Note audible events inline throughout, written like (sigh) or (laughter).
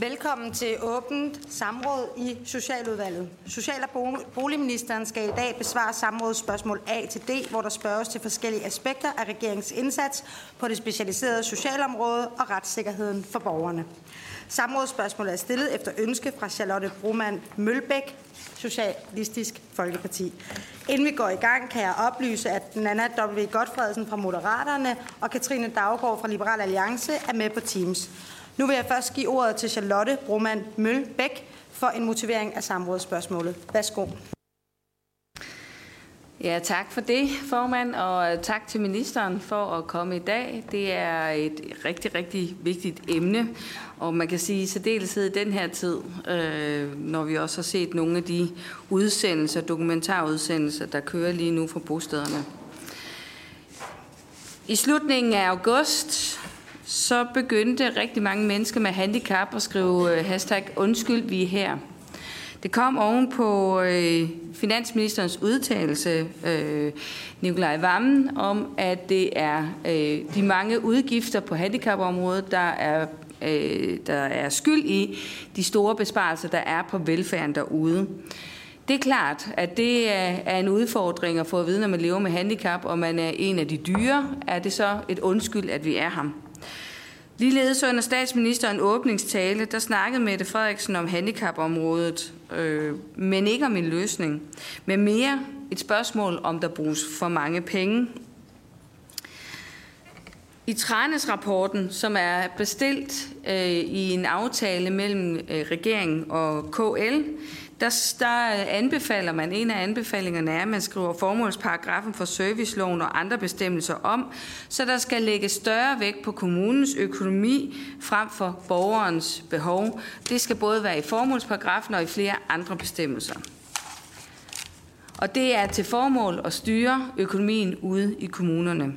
Velkommen til åbent samråd i Socialudvalget. Social- og boligministeren skal i dag besvare samrådets spørgsmål A til D, hvor der spørges til forskellige aspekter af regeringens indsats på det specialiserede socialområde og retssikkerheden for borgerne. Samrådsspørgsmålet er stillet efter ønske fra Charlotte Broman Mølbæk, Socialistisk Folkeparti. Inden vi går i gang, kan jeg oplyse, at Nana W. Godfredsen fra Moderaterne og Katrine Daggaard fra Liberal Alliance er med på Teams. Nu vil jeg først give ordet til Charlotte Broman Mølbæk for en motivering af samrådsspørgsmålet. Værsgo. Ja, tak for det, formand, og tak til ministeren for at komme i dag. Det er et rigtig, rigtig vigtigt emne, og man kan sige, særdeleshed i den her tid, øh, når vi også har set nogle af de udsendelser, dokumentarudsendelser, der kører lige nu fra bostederne. I slutningen af august, så begyndte rigtig mange mennesker med handicap at skrive øh, hashtag undskyld, vi er her. Det kom oven på øh, finansministerens udtalelse, øh, Nikolaj Vammen, om, at det er øh, de mange udgifter på handicapområdet, der er, øh, der er skyld i de store besparelser, der er på velfærden derude. Det er klart, at det er en udfordring at få at vide, når man lever med handicap, og man er en af de dyre, er det så et undskyld, at vi er ham. Ligeledes under statsministeren åbningstale, der snakkede Mette Frederiksen om handicapområdet, øh, men ikke om en løsning, men mere et spørgsmål om, der bruges for mange penge. I Trænes-rapporten, som er bestilt øh, i en aftale mellem øh, regeringen og KL, der, der anbefaler man, en af anbefalingerne er, at man skriver formålsparagrafen for serviceloven og andre bestemmelser om, så der skal lægges større vægt på kommunens økonomi frem for borgerens behov. Det skal både være i formålsparagrafen og i flere andre bestemmelser. Og det er til formål at styre økonomien ude i kommunerne.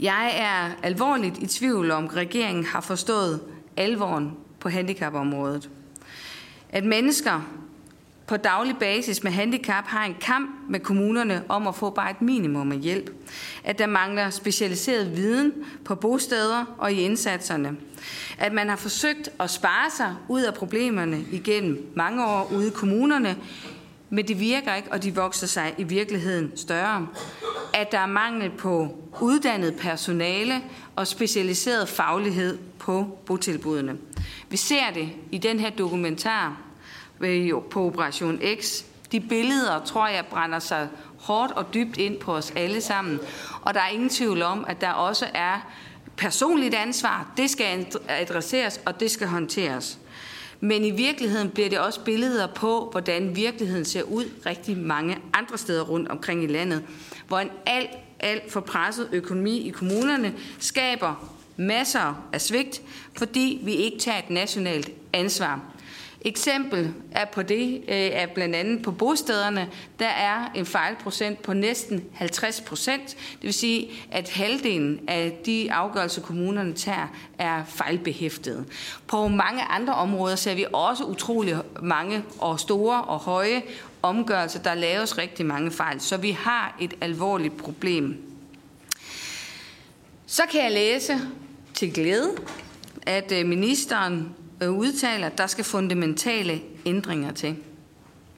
Jeg er alvorligt i tvivl om, regeringen har forstået alvoren på handicapområdet at mennesker på daglig basis med handicap har en kamp med kommunerne om at få bare et minimum af hjælp. At der mangler specialiseret viden på bosteder og i indsatserne. At man har forsøgt at spare sig ud af problemerne igennem mange år ude i kommunerne, men det virker ikke, og de vokser sig i virkeligheden større. At der er mangel på uddannet personale og specialiseret faglighed på botilbudene. Vi ser det i den her dokumentar øh, på Operation X. De billeder, tror jeg, brænder sig hårdt og dybt ind på os alle sammen. Og der er ingen tvivl om, at der også er personligt ansvar. Det skal adresseres, og det skal håndteres. Men i virkeligheden bliver det også billeder på, hvordan virkeligheden ser ud rigtig mange andre steder rundt omkring i landet, hvor en alt, alt for presset økonomi i kommunerne skaber masser af svigt, fordi vi ikke tager et nationalt ansvar. Eksempel er på det, øh, er blandt andet på bostederne, der er en fejlprocent på næsten 50 procent. Det vil sige, at halvdelen af de afgørelser, kommunerne tager, er fejlbehæftede. På mange andre områder ser vi også utrolig mange og store og høje omgørelser. Der laves rigtig mange fejl, så vi har et alvorligt problem. Så kan jeg læse til glæde, at øh, ministeren Øh, udtaler, der skal fundamentale ændringer til.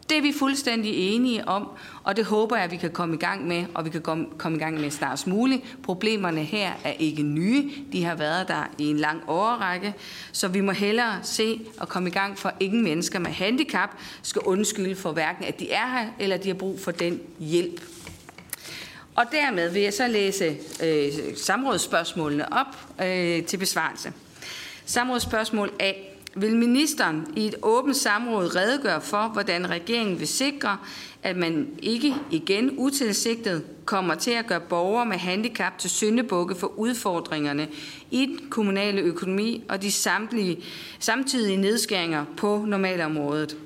Det er vi fuldstændig enige om, og det håber jeg, at vi kan komme i gang med, og vi kan komme i gang med snarest muligt. Problemerne her er ikke nye. De har været der i en lang årrække, så vi må hellere se og komme i gang, for ingen mennesker med handicap skal undskylde for hverken, at de er her, eller de har brug for den hjælp. Og dermed vil jeg så læse øh, samrådsspørgsmålene op øh, til besvarelse. Samrådsspørgsmål A. Vil ministeren i et åbent samråd redegøre for, hvordan regeringen vil sikre, at man ikke igen utilsigtet kommer til at gøre borgere med handicap til syndebukke for udfordringerne i den kommunale økonomi og de samtlige, samtidige nedskæringer på normalområdet?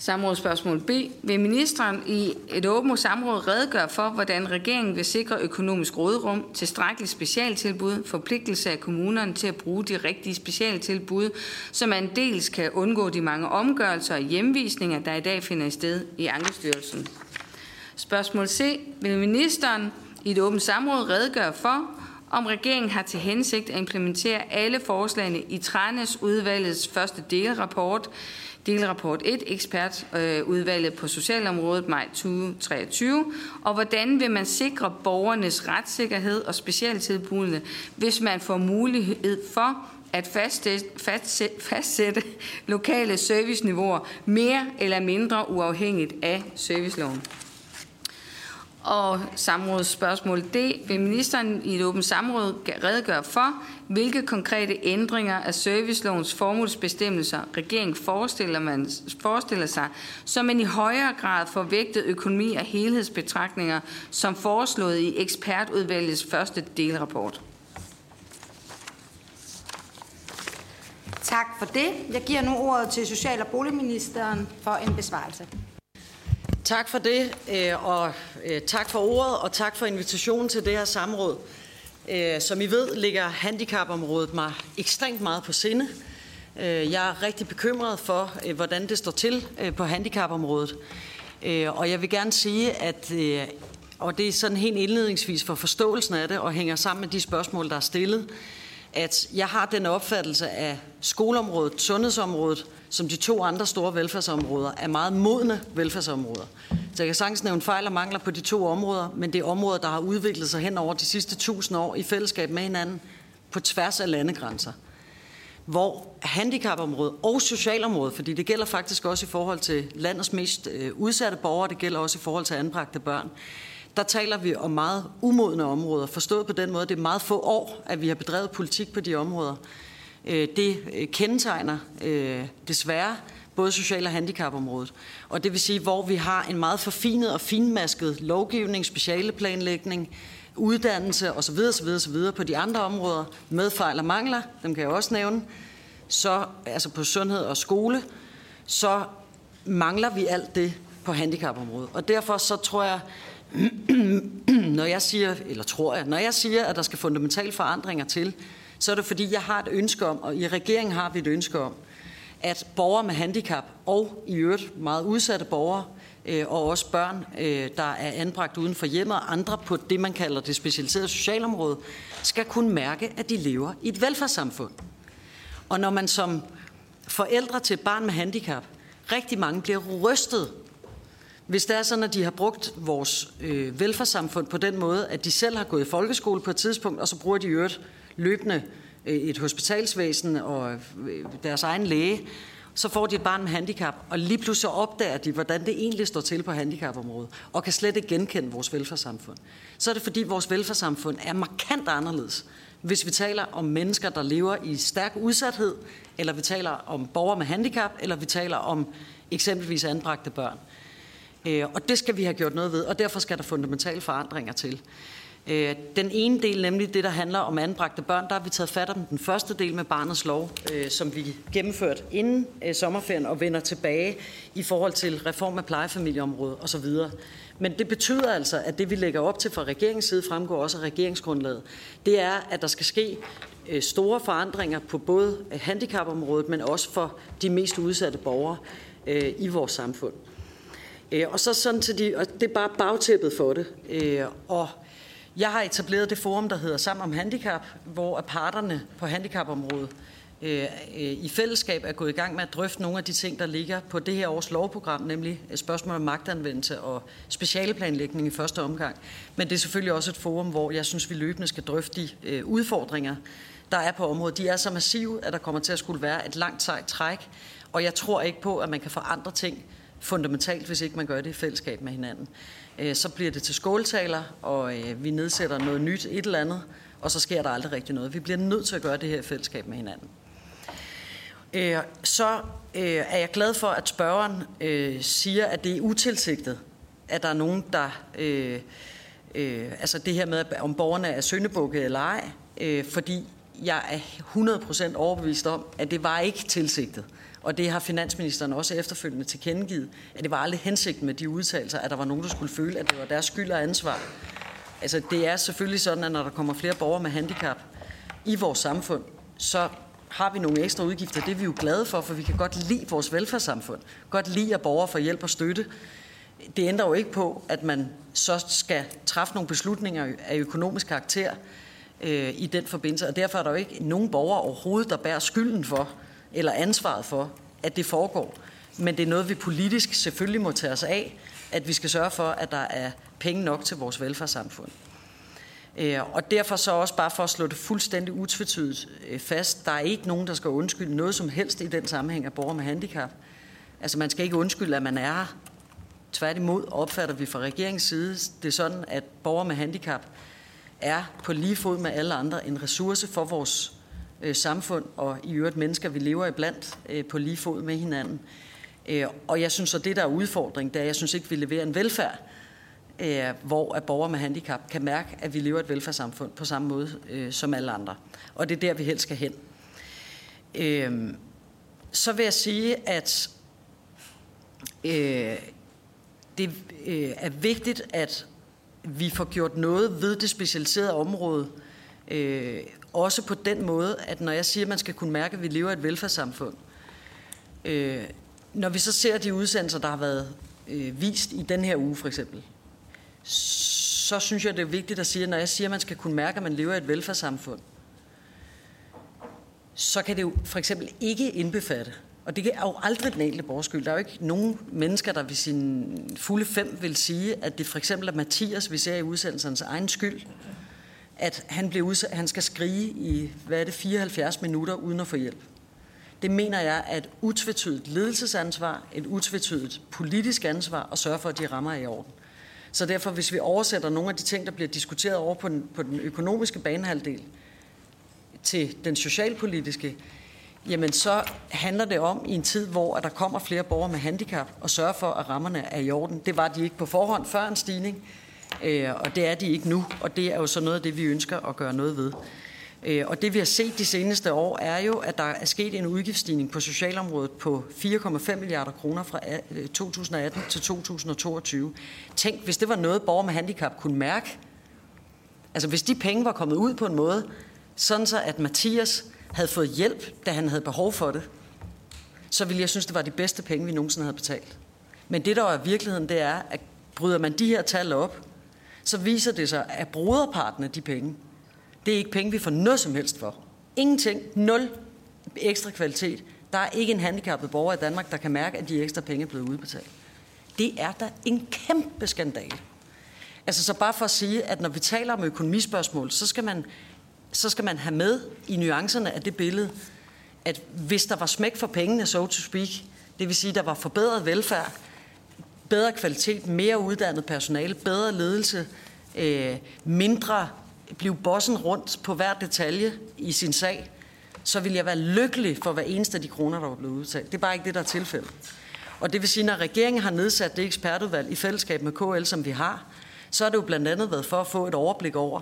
Samrådsspørgsmål B. Vil ministeren i et åbent samråd redegøre for, hvordan regeringen vil sikre økonomisk rådrum, tilstrækkeligt specialtilbud, forpligtelse af kommunerne til at bruge de rigtige specialtilbud, så man dels kan undgå de mange omgørelser og hjemvisninger, der i dag finder sted i Ankestyrelsen? Spørgsmål C. Vil ministeren i et åbent samråd redegøre for, om regeringen har til hensigt at implementere alle forslagene i Trænes udvalgets første delrapport, delrapport 1, ekspertudvalget på socialområdet maj 2023, og hvordan vil man sikre borgernes retssikkerhed og specialtilbudene, hvis man får mulighed for at fastsætte, fastsætte lokale serviceniveauer mere eller mindre uafhængigt af serviceloven. Og samrådsspørgsmål D. Vil ministeren i et åbent samråd redegøre for, hvilke konkrete ændringer af servicelovens formålsbestemmelser regeringen forestiller, man, forestiller sig, så man i højere grad får vægtet økonomi og helhedsbetragtninger, som foreslået i ekspertudvalgets første delrapport? Tak for det. Jeg giver nu ordet til Social- og Boligministeren for en besvarelse. Tak for det, øh, og øh, tak for ordet, og tak for invitationen til det her samråd. Øh, som I ved, ligger handicapområdet mig ekstremt meget på sinde. Jeg er rigtig bekymret for, hvordan det står til på handicapområdet. Og jeg vil gerne sige, at og det er sådan helt indledningsvis for forståelsen af det, og hænger sammen med de spørgsmål, der er stillet, at jeg har den opfattelse af skoleområdet, sundhedsområdet, som de to andre store velfærdsområder, er meget modne velfærdsområder. Så jeg kan sagtens nævne fejl og mangler på de to områder, men det er områder, der har udviklet sig hen over de sidste tusind år i fællesskab med hinanden på tværs af landegrænser. Hvor handicapområdet og socialområdet, fordi det gælder faktisk også i forhold til landets mest øh, udsatte borgere, det gælder også i forhold til anbragte børn, der taler vi om meget umodne områder, forstået på den måde, det er meget få år, at vi har bedrevet politik på de områder. Øh, det øh, kendetegner øh, desværre både social- og handicapområdet. Og det vil sige, hvor vi har en meget forfinet og finmasket lovgivning, specialeplanlægning, uddannelse osv. osv. osv. på de andre områder, med fejl og mangler, dem kan jeg også nævne, så, altså på sundhed og skole, så mangler vi alt det på handicapområdet. Og derfor så tror jeg, (clears throat) når jeg siger, eller tror jeg, når jeg siger, at der skal fundamentale forandringer til, så er det fordi, jeg har et ønske om, og i regeringen har vi et ønske om, at borgere med handicap og i øvrigt meget udsatte borgere, øh, og også børn, øh, der er anbragt uden for hjemmet, og andre på det, man kalder det specialiserede socialområde, skal kunne mærke, at de lever i et velfærdssamfund. Og når man som forældre til et barn med handicap, rigtig mange bliver rystet hvis det er sådan, at de har brugt vores øh, velfærdssamfund på den måde, at de selv har gået i folkeskole på et tidspunkt, og så bruger de øvrigt løbende øh, et hospitalsvæsen og øh, deres egen læge, så får de et barn med handicap, og lige pludselig opdager de, hvordan det egentlig står til på handicapområdet, og kan slet ikke genkende vores velfærdssamfund. Så er det fordi, vores velfærdssamfund er markant anderledes, hvis vi taler om mennesker, der lever i stærk udsathed, eller vi taler om borgere med handicap, eller vi taler om eksempelvis anbragte børn. Øh, og det skal vi have gjort noget ved, og derfor skal der fundamentale forandringer til. Øh, den ene del, nemlig det, der handler om anbragte børn, der har vi taget fat om den første del med barnets lov, øh, som vi gennemførte inden øh, sommerferien og vender tilbage i forhold til reform af plejefamilieområdet osv. Men det betyder altså, at det vi lægger op til fra regeringens side, fremgår også af regeringsgrundlaget, det er, at der skal ske store forandringer på både handicapområdet, men også for de mest udsatte borgere i vores samfund. Øh, og så sådan til de, og det er bare bagtæppet for det. Øh, og jeg har etableret det forum, der hedder Sammen om Handicap, hvor parterne på handicapområdet øh, i fællesskab er gået i gang med at drøfte nogle af de ting, der ligger på det her års lovprogram, nemlig spørgsmål om magtanvendelse og specialeplanlægning i første omgang. Men det er selvfølgelig også et forum, hvor jeg synes, vi løbende skal drøfte de udfordringer, der er på området. De er så massive, at der kommer til at skulle være et langt sejt træk, og jeg tror ikke på, at man kan forandre ting fundamentalt, hvis ikke man gør det i fællesskab med hinanden. Øh, så bliver det til skåltaler, og øh, vi nedsætter noget nyt, et eller andet, og så sker der aldrig rigtig noget. Vi bliver nødt til at gøre det her i fællesskab med hinanden. Øh, så er jeg glad for, at spørgeren siger, at det er utilsigtet, at der er nogen, der... altså det her med, om borgerne er søndebukke eller ej, fordi jeg er 100% overbevist om, at det var ikke tilsigtet. Og det har finansministeren også efterfølgende tilkendegivet, at det var aldrig hensigten med de udtalelser, at der var nogen, der skulle føle, at det var deres skyld og ansvar. Altså det er selvfølgelig sådan, at når der kommer flere borgere med handicap i vores samfund, så har vi nogle ekstra udgifter. Det er vi jo glade for, for vi kan godt lide vores velfærdssamfund. Godt lide, at borgere får hjælp og støtte. Det ændrer jo ikke på, at man så skal træffe nogle beslutninger af økonomisk karakter, øh, i den forbindelse. Og derfor er der jo ikke nogen borger overhovedet, der bærer skylden for, eller ansvaret for, at det foregår. Men det er noget, vi politisk selvfølgelig må tage os af, at vi skal sørge for, at der er penge nok til vores velfærdssamfund. Øh, og derfor så også bare for at slå det fuldstændig utvetydigt øh, fast, der er ikke nogen, der skal undskylde noget som helst i den sammenhæng af borgere med handicap. Altså man skal ikke undskylde, at man er her. Tværtimod opfatter vi fra regeringens side det er sådan, at borgere med handicap er på lige fod med alle andre en ressource for vores øh, samfund, og i øvrigt mennesker, vi lever i blandt øh, på lige fod med hinanden. Øh, og jeg synes, at det, der er udfordring, det er, at jeg synes ikke, vi leverer en velfærd, øh, hvor at borgere med handicap kan mærke, at vi lever et velfærdssamfund på samme måde øh, som alle andre. Og det er der, vi helst skal hen. Øh, så vil jeg sige, at øh, det øh, er vigtigt, at vi får gjort noget ved det specialiserede område, øh, også på den måde, at når jeg siger, at man skal kunne mærke, at vi lever i et velfærdssamfund, øh, når vi så ser de udsendelser, der har været øh, vist i den her uge for eksempel, så synes jeg, det er vigtigt at sige, at når jeg siger, at man skal kunne mærke, at man lever i et velfærdssamfund, så kan det jo for eksempel ikke indbefatte, og det er jo aldrig den enkelte borgers skyld. Der er jo ikke nogen mennesker, der ved sin fulde fem vil sige, at det for eksempel er Mathias, vi ser i udsendelsens egen skyld, at han, blev udsat, han skal skrige i, hvad er det, 74 minutter uden at få hjælp. Det mener jeg er et utvetydigt ledelsesansvar, et utvetydigt politisk ansvar at sørge for, at de rammer i orden. Så derfor, hvis vi oversætter nogle af de ting, der bliver diskuteret over på den, på den økonomiske banehalvdel, til den socialpolitiske, jamen så handler det om i en tid, hvor der kommer flere borgere med handicap, og sørge for, at rammerne er i orden. Det var de ikke på forhånd før en stigning, øh, og det er de ikke nu, og det er jo så noget af det, vi ønsker at gøre noget ved. Øh, og det vi har set de seneste år er jo, at der er sket en udgiftsstigning på socialområdet på 4,5 milliarder kroner fra øh, 2018 til 2022. Tænk, hvis det var noget, borgere med handicap kunne mærke. Altså hvis de penge var kommet ud på en måde, sådan så at Mathias havde fået hjælp, da han havde behov for det, så ville jeg synes, det var de bedste penge, vi nogensinde havde betalt. Men det, der er virkeligheden, det er, at bryder man de her tal op, så viser det sig, at broderparten af de penge, det er ikke penge, vi får noget som helst for. Ingenting. Nul ekstra kvalitet. Der er ikke en handicappet borger i Danmark, der kan mærke, at de ekstra penge er blevet udbetalt. Det er da en kæmpe skandal. Altså så bare for at sige, at når vi taler om økonomispørgsmål, så skal man, så skal man have med i nuancerne af det billede, at hvis der var smæk for pengene, so to speak, det vil sige, at der var forbedret velfærd, bedre kvalitet, mere uddannet personale, bedre ledelse, øh, mindre blive bossen rundt på hver detalje i sin sag, så vil jeg være lykkelig for hver eneste af de kroner, der var blevet udtalt. Det er bare ikke det, der er tilfældet. Og det vil sige, når regeringen har nedsat det ekspertudvalg i fællesskab med KL, som vi har, så har det jo blandt andet været for at få et overblik over,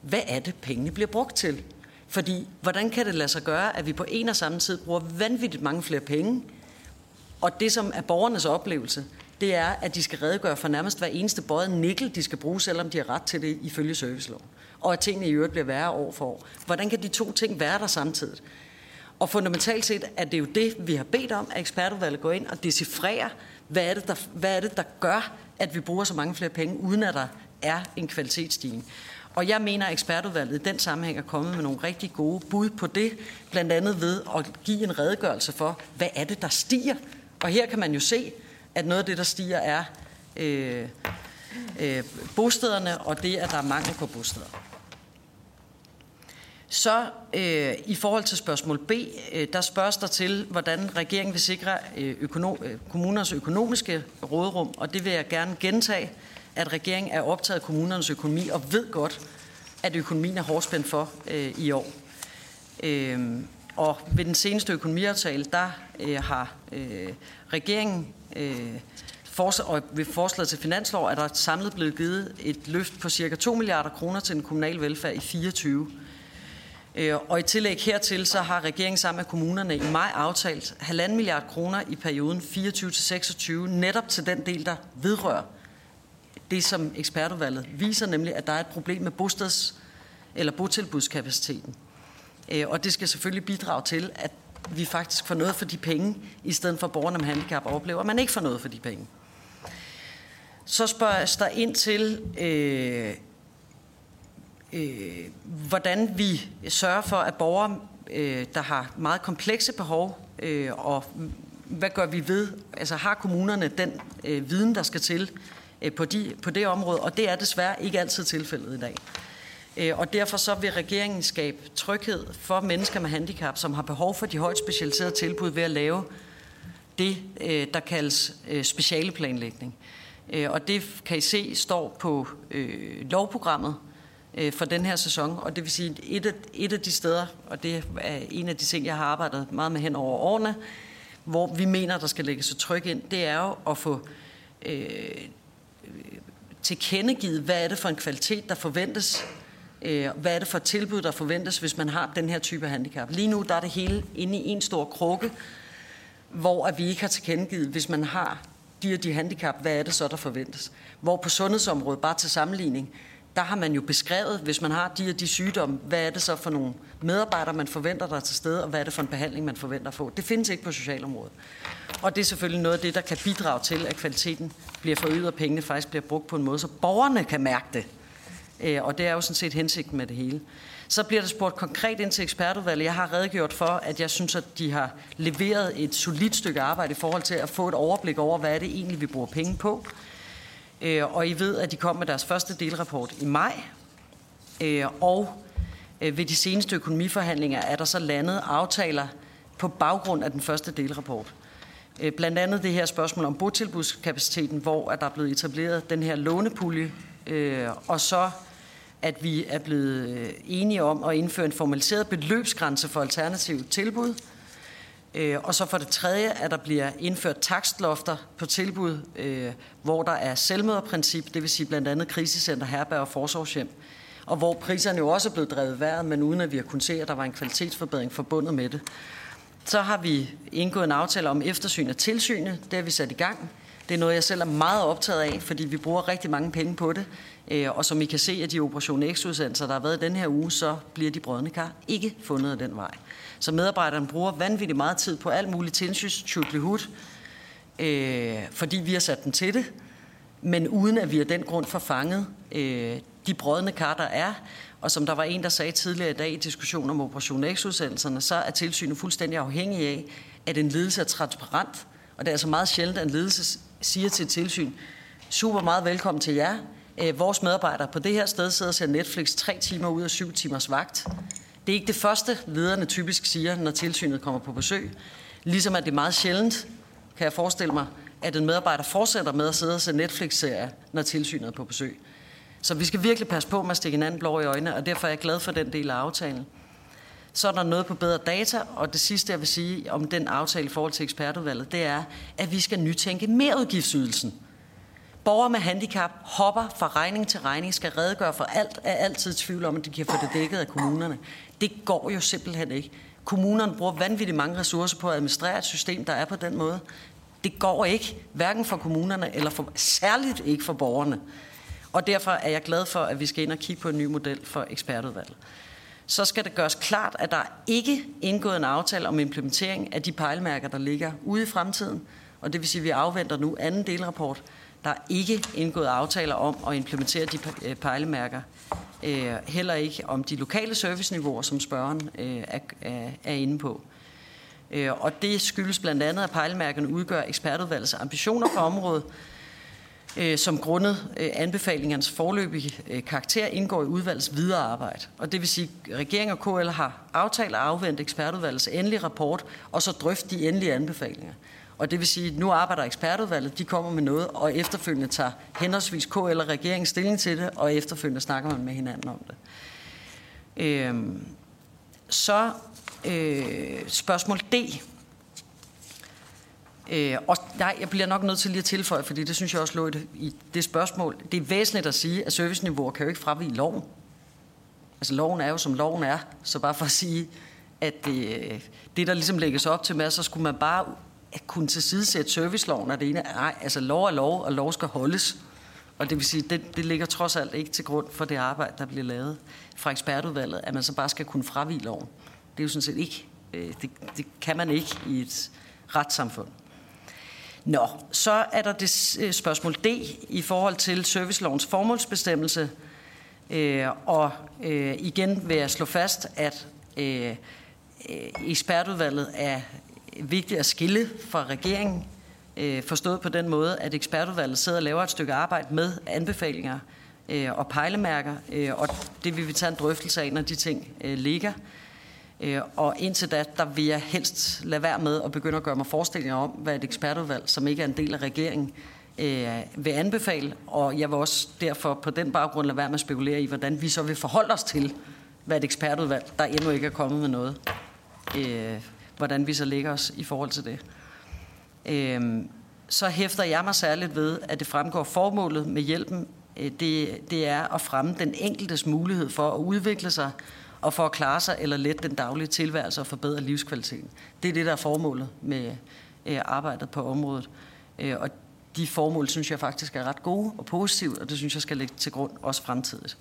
hvad er det, pengene bliver brugt til? Fordi, hvordan kan det lade sig gøre, at vi på en og samme tid bruger vanvittigt mange flere penge, og det, som er borgernes oplevelse, det er, at de skal redegøre for nærmest hver eneste bøjet nikkel, de skal bruge, selvom de har ret til det ifølge serviceloven og at tingene i øvrigt bliver værre år for år. Hvordan kan de to ting være der samtidig? Og fundamentalt set er det jo det, vi har bedt om, at ekspertudvalget går ind og decifrerer, hvad er, det, der, hvad er det, der gør, at vi bruger så mange flere penge, uden at der er en kvalitetsstigning. Og jeg mener, at ekspertudvalget i den sammenhæng er kommet med nogle rigtig gode bud på det, blandt andet ved at give en redegørelse for, hvad er det, der stiger. Og her kan man jo se, at noget af det, der stiger, er øh, øh, bostederne, og det, at der er mangel på bosteder. Så øh, i forhold til spørgsmål B, øh, der spørges der til, hvordan regeringen vil sikre øh, økonom, øh, kommunernes økonomiske rådrum, og det vil jeg gerne gentage, at regeringen er optaget af kommunernes økonomi og ved godt, at økonomien er hårdspændt for øh, i år. Øh, og ved den seneste økonomiaftale, der øh, har øh, regeringen øh, og ved forslaget til finanslov er der samlet blevet givet et løft på ca. 2 milliarder kroner til den kommunale velfærd i 24. Øh, og i tillæg hertil, så har regeringen sammen med kommunerne i maj aftalt 1,5 milliard kroner i perioden 24-26, netop til den del, der vedrører det, som ekspertudvalget viser, nemlig at der er et problem med bostads- eller botilbudskapaciteten. Øh, og det skal selvfølgelig bidrage til, at vi faktisk får noget for de penge, i stedet for at borgerne med handicap oplever, at man ikke får noget for de penge. Så spørges der ind til, øh, øh, hvordan vi sørger for, at borgere, øh, der har meget komplekse behov, øh, og hvad gør vi ved? Altså har kommunerne den øh, viden, der skal til øh, på, de, på det område? Og det er desværre ikke altid tilfældet i dag. Øh, og derfor så vil regeringen skabe tryghed for mennesker med handicap, som har behov for de højt specialiserede tilbud ved at lave det, øh, der kaldes øh, specialeplanlægning. Og det kan I se står på lovprogrammet for den her sæson, og det vil sige, et af, et af de steder, og det er en af de ting, jeg har arbejdet meget med hen over årene, hvor vi mener, der skal lægges et tryk ind, det er jo at få øh, tilkendegivet, hvad er det for en kvalitet, der forventes Øh, hvad er det for et tilbud, der forventes, hvis man har den her type handicap? Lige nu der er det hele inde i en stor krukke, hvor at vi ikke har tilkendegivet, hvis man har de og de handicap, hvad er det så, der forventes? Hvor på sundhedsområdet, bare til sammenligning, der har man jo beskrevet, hvis man har de og de sygdomme, hvad er det så for nogle medarbejdere, man forventer der til stede, og hvad er det for en behandling, man forventer at få. Det findes ikke på socialområdet. Og det er selvfølgelig noget af det, der kan bidrage til, at kvaliteten bliver forøget, og pengene faktisk bliver brugt på en måde, så borgerne kan mærke det. Øh, og det er jo sådan set hensigten med det hele. Så bliver der spurgt konkret ind til ekspertudvalget. Jeg har redegjort for, at jeg synes, at de har leveret et solidt stykke arbejde i forhold til at få et overblik over, hvad er det egentlig, vi bruger penge på. Øh, og I ved, at de kom med deres første delrapport i maj. Øh, og ved de seneste økonomiforhandlinger er der så landet aftaler på baggrund af den første delrapport. Blandt andet det her spørgsmål om botilbudskapaciteten, hvor der er blevet etableret den her lånepulje, og så at vi er blevet øh, enige om at indføre en formaliseret beløbsgrænse for alternative tilbud. Øh, og så for det tredje, at der bliver indført takstlofter på tilbud, øh, hvor der er selvmøderprincip, det vil sige blandt andet krisecenter, herberg og forsorgshjem, og hvor priserne jo også er blevet drevet værd, men uden at vi har kunnet se, at der var en kvalitetsforbedring forbundet med det. Så har vi indgået en aftale om eftersyn af tilsynet. Det har vi sat i gang. Det er noget, jeg selv er meget optaget af, fordi vi bruger rigtig mange penge på det. Øh, og som I kan se af de Operation X-udsendelser, der har været den her uge, så bliver de brødne kar ikke fundet af den vej. Så medarbejderne bruger vanvittigt meget tid på alt muligt tilsyns øh, fordi vi har sat dem til det, men uden at vi af den grund får fanget øh, de brødne kar, der er. Og som der var en, der sagde tidligere i dag i diskussionen om Operation X-udsendelserne, så er tilsynet fuldstændig afhængig af, at en ledelse er transparent. Og det er altså meget sjældent, at en ledelse siger til et tilsyn, super meget velkommen til jer, Øh, vores medarbejdere på det her sted sidder og ser Netflix tre timer ud af syv timers vagt. Det er ikke det første, lederne typisk siger, når tilsynet kommer på besøg. Ligesom at det er meget sjældent, kan jeg forestille mig, at en medarbejder fortsætter med at sidde og se Netflix-serier, når tilsynet er på besøg. Så vi skal virkelig passe på med at stikke hinanden blå i øjnene, og derfor er jeg glad for den del af aftalen. Så er der noget på bedre data, og det sidste, jeg vil sige om den aftale i forhold til ekspertudvalget, det er, at vi skal nytænke merudgiftsydelsen. Borgere med handicap hopper fra regning til regning, skal redegøre for alt, er altid tvivl om, at de kan få det dækket af kommunerne. Det går jo simpelthen ikke. Kommunerne bruger vanvittigt mange ressourcer på at administrere et system, der er på den måde. Det går ikke, hverken for kommunerne eller for, særligt ikke for borgerne. Og derfor er jeg glad for, at vi skal ind og kigge på en ny model for ekspertudvalget. Så skal det gøres klart, at der ikke er indgået en aftale om implementering af de pejlemærker, der ligger ude i fremtiden. Og det vil sige, at vi afventer nu anden delrapport, der er ikke indgået aftaler om at implementere de øh, pejlemærker. Øh, heller ikke om de lokale serviceniveauer, som spørgeren øh, er inde på. Og det skyldes blandt andet, at pejlemærkerne udgør ekspertudvalgets ambitioner på området, som grundet anbefalingernes forløbige karakter indgår i udvalgets videre arbejde. Og det vil sige, at regeringen og KL har aftalt at afvente ekspertudvalgets endelige rapport, og så drøfte de endelige anbefalinger. Og det vil sige, at nu arbejder ekspertudvalget, de kommer med noget, og efterfølgende tager henholdsvis K eller regeringen stilling til det, og efterfølgende snakker man med hinanden om det. Øhm, så øh, spørgsmål D. Øh, og nej, jeg bliver nok nødt til lige at tilføje, fordi det synes jeg også lå i det spørgsmål. Det er væsentligt at sige, at serviceniveauer kan jo ikke fravige loven. Altså loven er jo som loven er, så bare for at sige, at det, det der ligesom lægges op til med, så skulle man bare at kunne tilsidesætte serviceloven er det ene. Nej, altså lov er lov, og lov skal holdes. Og det vil sige, det, det ligger trods alt ikke til grund for det arbejde, der bliver lavet fra ekspertudvalget, at man så bare skal kunne fravige loven. Det er jo sådan set ikke, øh, det, det kan man ikke i et retssamfund. Nå, så er der det øh, spørgsmål D i forhold til servicelovens formålsbestemmelse, Øh, og øh, igen vil jeg slå fast, at øh, øh ekspertudvalget er vigtigt at skille fra regeringen, øh, forstået på den måde, at ekspertudvalget sidder og laver et stykke arbejde med anbefalinger øh, og pejlemærker, øh, og det vil vi tage en drøftelse af, når de ting øh, ligger. Øh, og indtil da, der vil jeg helst lade være med at begynde at gøre mig forestillinger om, hvad et ekspertudvalg, som ikke er en del af regeringen, øh, vil anbefale. Og jeg vil også derfor på den baggrund lade være med at spekulere i, hvordan vi så vil forholde os til, hvad et ekspertudvalg, der endnu ikke er kommet med noget, øh, hvordan vi så ligger os i forhold til det. Øhm, så hæfter jeg mig særligt ved, at det fremgår formålet med hjælpen, øh, det, det er at fremme den enkeltes mulighed for at udvikle sig og for at klare sig eller lette den daglige tilværelse og forbedre livskvaliteten. Det er det, der er formålet med øh, arbejdet på området. Øh, og de formål synes jeg faktisk er ret gode og positive, og det synes jeg skal ligge til grund også fremtidigt.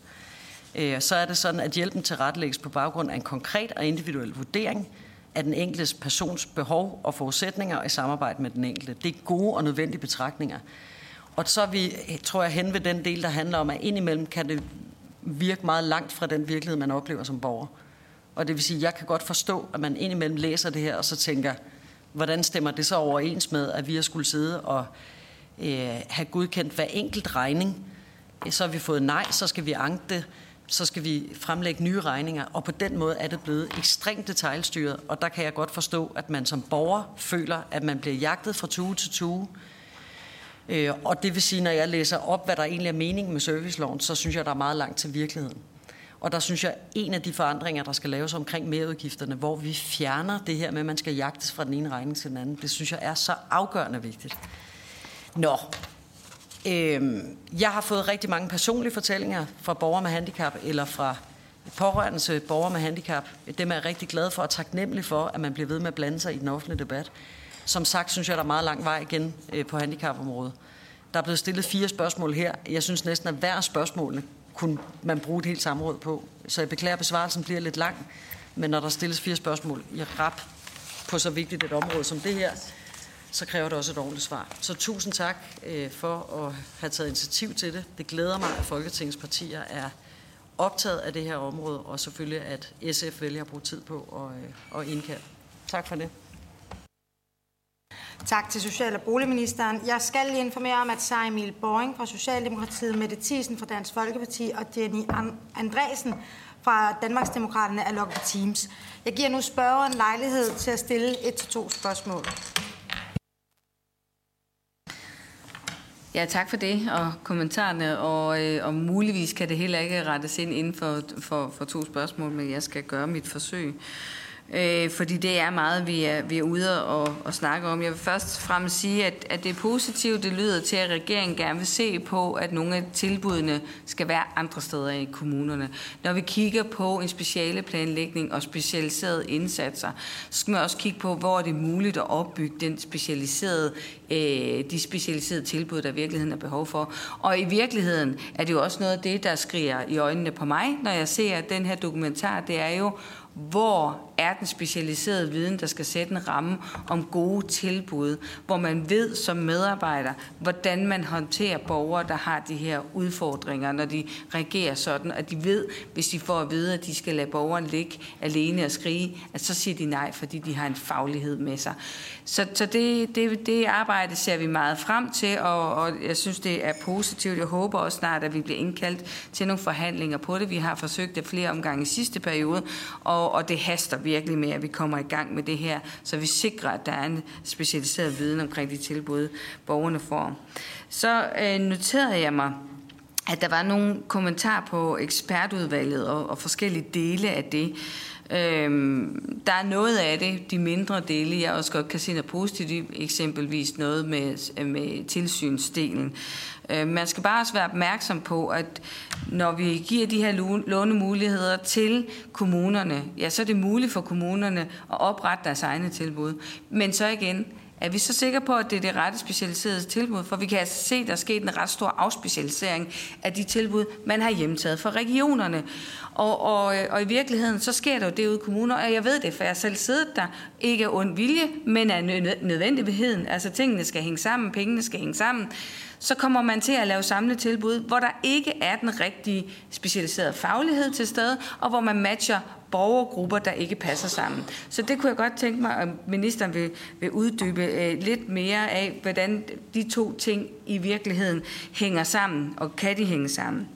Øh, så er det sådan, at hjælpen til retlægges på baggrund af en konkret og individuel vurdering af den enkelte persons behov og forudsætninger i samarbejde med den enkelte. Det er gode og nødvendige betragtninger. Og så er vi, tror jeg, hen ved den del, der handler om, at indimellem kan det virke meget langt fra den virkelighed, man oplever som borger. Og det vil sige, jeg kan godt forstå, at man indimellem læser det her, og så tænker, hvordan stemmer det så overens med, at vi har skulle sidde og øh, have godkendt hver enkelt regning. Så har vi fået nej, så skal vi anke det, så skal vi fremlægge nye regninger, og på den måde er det blevet ekstremt detaljstyret, og der kan jeg godt forstå, at man som borger føler, at man bliver jagtet fra tue til tue, øh, og det vil sige, når jeg læser op, hvad der egentlig er meningen med serviceloven, så synes jeg, der er meget langt til virkeligheden. Og der synes jeg, en af de forandringer, der skal laves omkring merudgifterne, hvor vi fjerner det her med, at man skal jagtes fra den ene regning til den anden, det synes jeg er så afgørende vigtigt. Nå, Øhm, jeg har fået rigtig mange personlige fortællinger fra borgere med handicap, eller fra pårørende til øh, borgere med handicap. Dem er jeg rigtig glad for og taknemmelig for, at man bliver ved med at blande sig i den offentlige debat. Som sagt synes jeg, der er meget lang vej igen øh, på handicapområdet. Der er blevet stillet fire spørgsmål her. Jeg synes næsten, at hver spørgsmålene kunne man bruge et helt samråd på. Så jeg beklager, at besvarelsen bliver lidt lang. Men når der stilles fire spørgsmål i rap på så vigtigt et område som det her, så kræver det også et ordentligt svar. Så tusind tak øh, for at have taget initiativ til det. Det glæder mig, at Folketingets partier er optaget af det her område, og selvfølgelig, at SF vælger at bruge tid på at, øh, at indkalde. Tak for det. Tak til Social- og Boligministeren. Jeg skal lige informere om, at Sara Emil Boring fra Socialdemokratiet, Mette Thiesen fra Dansk Folkeparti og Jenny Andresen fra Danmarksdemokraterne er lukket på Teams. Jeg giver nu spørgeren lejlighed til at stille et til to spørgsmål. Ja, tak for det og kommentarerne, og, øh, og muligvis kan det heller ikke rettes ind inden for, for, for to spørgsmål, men jeg skal gøre mit forsøg øh, fordi det er meget, vi er, vi er ude og, og snakke om. Jeg vil først og fremmest sige, at, at det er positivt, det lyder til, at regeringen gerne vil se på, at nogle af tilbudene skal være andre steder i kommunerne. Når vi kigger på en speciale planlægning og specialiserede indsatser, så skal man også kigge på, hvor er det muligt at opbygge den specialiserede, øh, de specialiserede tilbud, der i virkeligheden er behov for. Og i virkeligheden er det jo også noget af det, der skriger i øjnene på mig, når jeg ser den her dokumentar. Det er jo, hvor er den specialiserede viden, der skal sætte en ramme om gode tilbud, hvor man ved som medarbejder, hvordan man håndterer borgere, der har de her udfordringer, når de reagerer sådan, at de ved, hvis de får at vide, at de skal lade borgeren ligge alene og skrige, at så siger de nej, fordi de har en faglighed med sig. Så, så det, det, det arbejde ser vi meget frem til, og, og jeg synes, det er positivt. Jeg håber også snart, at vi bliver indkaldt til nogle forhandlinger på det. Vi har forsøgt det flere omgange i sidste periode, og, og det haster virkelig med, at vi kommer i gang med det her, så vi sikrer, at der er en specialiseret viden omkring de tilbud, borgerne får. Så øh, noterede jeg mig, at der var nogle kommentarer på ekspertudvalget og, og forskellige dele af det. Øhm, der er noget af det, de mindre dele, jeg også godt kan se noget positivt, eksempelvis noget med, med tilsynsdelen. Øh, man skal bare også være opmærksom på, at når vi giver de her lånemuligheder til kommunerne, ja, så er det muligt for kommunerne at oprette deres egne tilbud. Men så igen, er vi så sikre på, at det er det rette specialiserede tilbud? For vi kan altså se, at der er sket en ret stor afspecialisering af de tilbud, man har hjemtaget fra regionerne. Og, og, og i virkeligheden, så sker der jo det ude i kommuner, og jeg ved det, for jeg har selv siddet der, ikke af ond vilje, men af nødvendigheden. Altså tingene skal hænge sammen, pengene skal hænge sammen så kommer man til at lave samletilbud, hvor der ikke er den rigtige specialiserede faglighed til stede, og hvor man matcher borgergrupper, der ikke passer sammen. Så det kunne jeg godt tænke mig, at ministeren vil, vil uddybe øh, lidt mere af, hvordan de to ting i virkeligheden hænger sammen, og kan de hænge sammen.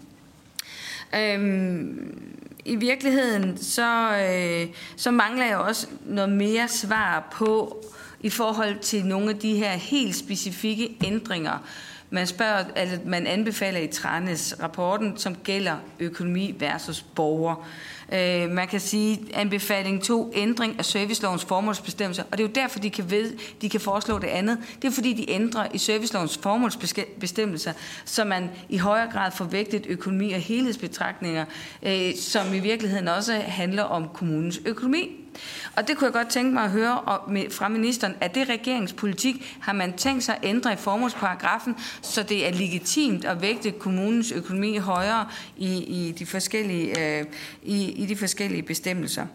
Øhm, I virkeligheden, så, øh, så mangler jeg også noget mere svar på, i forhold til nogle af de her helt specifikke ændringer, man, spørger, altså, man anbefaler i Tranes rapporten, som gælder økonomi versus borger. Øh, man kan sige, anbefaling 2, ændring af servicelovens formålsbestemmelser. Og det er jo derfor, de kan, ved, de kan foreslå det andet. Det er fordi, de ændrer i servicelovens formålsbestemmelser, så man i højere grad får vægtet økonomi og helhedsbetragtninger, øh, som i virkeligheden også handler om kommunens økonomi. Og det kunne jeg godt tænke mig at høre fra ministeren. Er det regeringspolitik? Har man tænkt sig at ændre i formålsparagrafen, så det er legitimt at vægte kommunens økonomi højere i, i, de, forskellige, øh, i, i de forskellige bestemmelser?